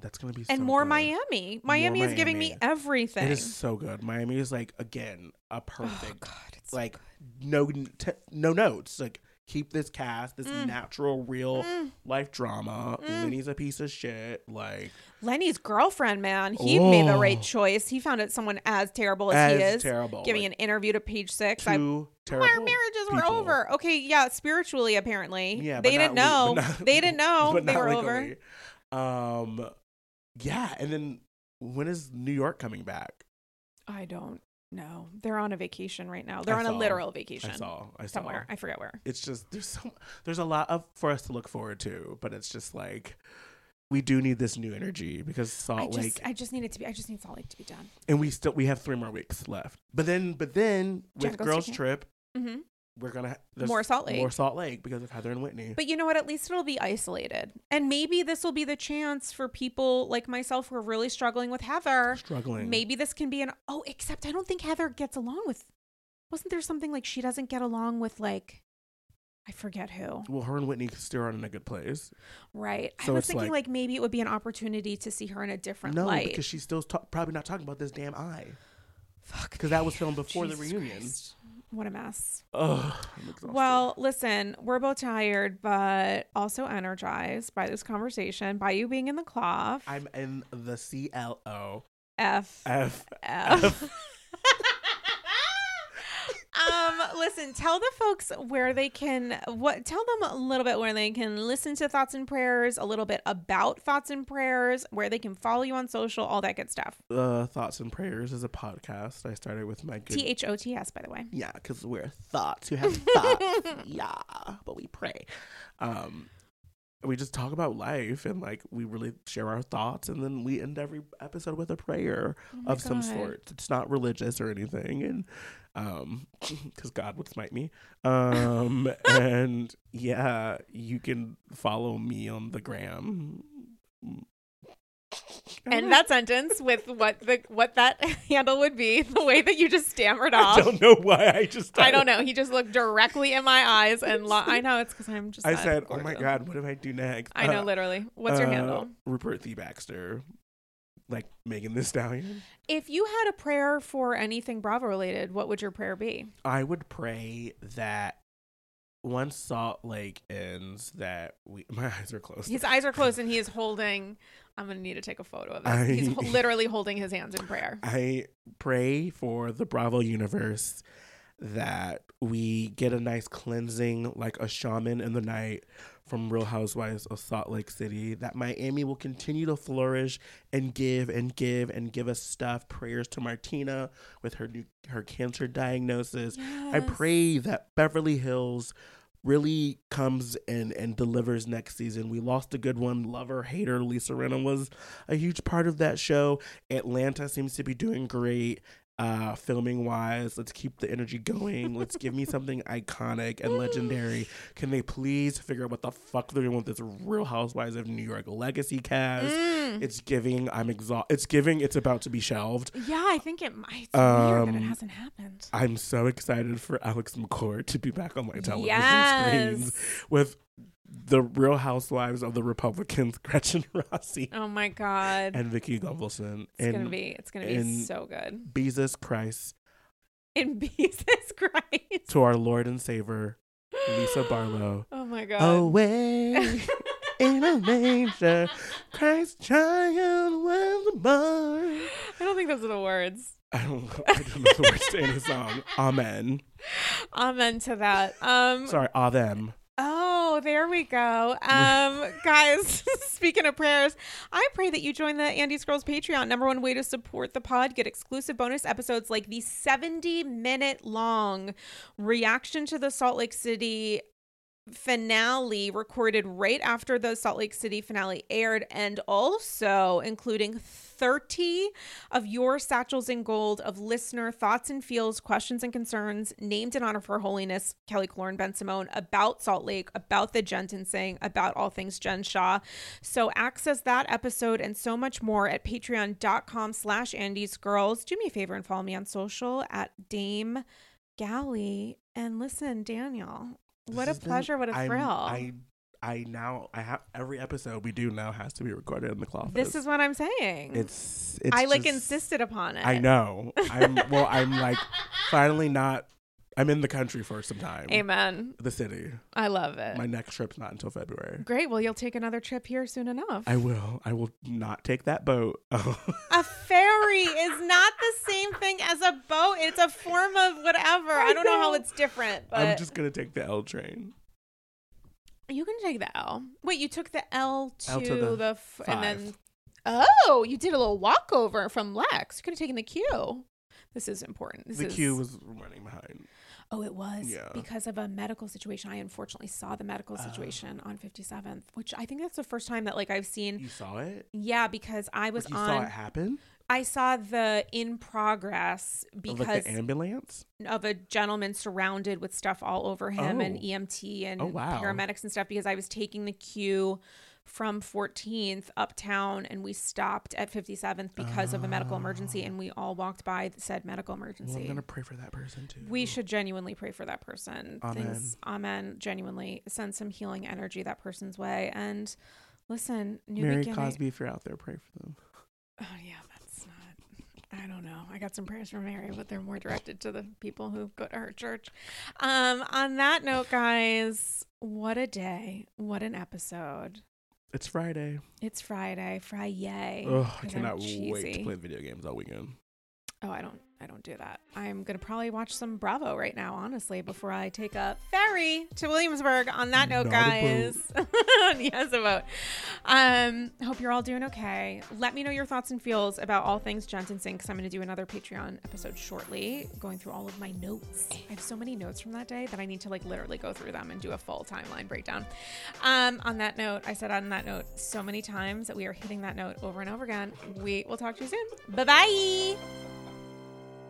That's gonna be and so more good. Miami. Miami is giving me everything. It is so good. Miami is like again a oh perfect God, it's so like good. no t- no notes. Like keep this cast, this Mm. natural, real Mm. life drama. Mm. Lenny's a piece of shit. Like Lenny's girlfriend, man, he made the right Oh. choice. He found it someone as terrible as, he is, terrible. giving like, an interview to Page Six. I two terrible. our marriages were over. Okay, yeah, spiritually apparently. Yeah, they didn't know. le- not- they didn't know they were over. legally. Um, yeah, and then when is New York coming back? I don't know. They're on a vacation right now. They're I on a literal vacation I saw. I saw. somewhere. I forget where. It's just there's so there's a lot of for us to look forward to, but it's just like we do need this new energy because Salt I Lake just, I just need it to be. I just need Salt Lake to be done. and we still we have three more weeks left. But then but then with girls trip, hmm we're gonna More Salt Lake. more Salt Lake because of Heather and Whitney. But you know what? At least it'll be isolated, and maybe this will be the chance for people like myself who are really struggling with Heather. Struggling. Maybe this can be an oh. Except I don't think Heather gets along with. Wasn't there something like she doesn't get along with like, I forget who. Well, her and Whitney still are in a good place. Right. So I was thinking like- like, maybe it would be an opportunity to see her in a different No, light. because she's still ta- probably not talking about this damn eye. Fuck. Because that was filmed before Jesus the reunion. Christ. What a mess. Ugh. I'm. Well, listen, we're both tired, but also energized by this conversation, by you being in the cloth. I'm in the C L O F. F. F. um, listen, tell the folks where they can what tell them a little bit where they can listen to thoughts and prayers, a little bit about thoughts and prayers, where they can follow you on social, all that good stuff. Uh, Thoughts and Prayers is a podcast I started with my good. T H O T S, by the way. yeah, because we're thoughts who have thoughts. yeah, but we pray. Um, we just talk about life and like we really share our thoughts, and then we end every episode with a prayer Oh of some sort. It's not religious or anything, and um, because God would smite me. Um, and yeah, you can follow me on the gram. And that sentence with what the what that handle would be, the way that you just stammered off. I don't know why I just. I don't know. He just looked directly in my eyes and lo- I know it's because I'm just. I said, "Oh my. God, what do I do next?" I know, Uh, literally. What's your uh, handle? Rupert the Baxter, like Megan Thee Stallion. If you had a prayer for anything Bravo related, what would your prayer be? I would pray that once Salt Lake ends, that we my eyes are closed. His eyes are closed and he is holding. I'm gonna need to take a photo of this. I- He's ho- literally holding his hands in prayer. I pray for the Bravo universe that we get a nice cleansing, like a shaman in the night from Real Housewives of Salt Lake City. That Miami will continue to flourish and give and give and give us stuff. Prayers to Martina with her new her cancer diagnosis. I pray that Beverly Hills really comes and and delivers next season. We lost a good one. Lover, hater, Lisa Rinna was a huge part of that show. Atlanta seems to be doing great. Uh, filming wise, let's keep the energy going. Let's give me something iconic and legendary. Can they please figure out what the fuck they're doing with this Real Housewives of New York legacy cast? Mm. It's giving. I'm exhausted. It's giving. It's about to be shelved. Yeah, I think it might. It's weird that it Um, hasn't happened. I'm so excited for Alex McCord to be back on my television Yes. screens with the Real Housewives of the Republicans, Gretchen Rossi Oh my god. and Vicki Gunvalson. it's and gonna be it's gonna be so good. Jesus Christ In Jesus Christ. to our Lord and Savior, Lisa Barlow. Oh my god. Away in a manger, Christ child was born. I don't think those are the words. I don't, I don't know the words to any song. Amen. Amen to that. Um Sorry, ah them. Oh, there we go. Um, guys, speaking of prayers, I pray that you join the Andy's Girls Patreon. Number one way to support the pod, get exclusive bonus episodes like the 70 minute long reaction to the Salt Lake City finale recorded right after the Salt Lake City finale aired, and also including 30 of your satchels in gold of listener thoughts and feels, questions and concerns named in honor of Her Holiness Kelly Killoren Bensimon about Salt Lake, about the Jen sentencing, about all things Jen Shah. So access that episode and so much more at patreon.com slash Andy's Girls. Do me a favor and follow me on social at Dame Galley. And listen, Daniel, what a pleasure, what a thrill. I I now I have every episode we do now has to be recorded in the closet. this is what I'm saying. it's it's I like just- insisted upon it. I know. I'm well. I'm like finally not. I'm in the country for some time. Amen. The city. I love it. My next trip's not until February. Great. Well, you'll take another trip here soon enough. I will. I will not take that boat. Oh. a ferry is not the same thing as a boat. It's a form of whatever. I, I don't know. how it's different, but I'm just gonna take the L train. you can take the L. Wait, you took the L to, L to the the, f- and then oh, you did a little walkover from Lex. You could have taken the Q. This is important. This the is, queue was running behind. Oh, it was Yeah. because of a medical situation. I unfortunately saw the medical Oh. situation on 57th, which I think that's the first time that like I've seen. You saw it. Yeah, because I was you on. saw it happen. I saw the in progress because like the ambulance. of a gentleman surrounded with stuff all over him and Oh. EMT and Oh, wow. paramedics and stuff because I was taking the queue from 14th uptown and we stopped at 57th because of a medical emergency and we all walked by said medical Well, emergency. I'm gonna pray for that person too. we should genuinely pray for that person. Amen. Things, amen. Genuinely send some healing energy that person's way. And listen, new Mary beginning. Cosby, if you're out there, pray for them. Oh yeah, that's not. I don't know. I got some prayers for Mary, but they're more directed to the people who go to her church. Um, on that note, guys, what a day! What an episode! It's Friday. It's Friday. Friday. Ugh, I cannot wait to play video games all weekend. Oh, I don't. I don't do that. I'm gonna probably watch some Bravo right now, honestly, before I take a ferry to Williamsburg. On that note, Not guys, yes, a. Um, hope you're all doing okay. Let me know your thoughts and feels about all things Jen sentencing, because I'm gonna do another Patreon episode shortly, going through all of my notes. I have so many notes from that day that I need to like literally go through them and do a full timeline breakdown. Um, on that note, I said on that note so many times that we are hitting that note over and over again. We will talk to you soon. Bye bye.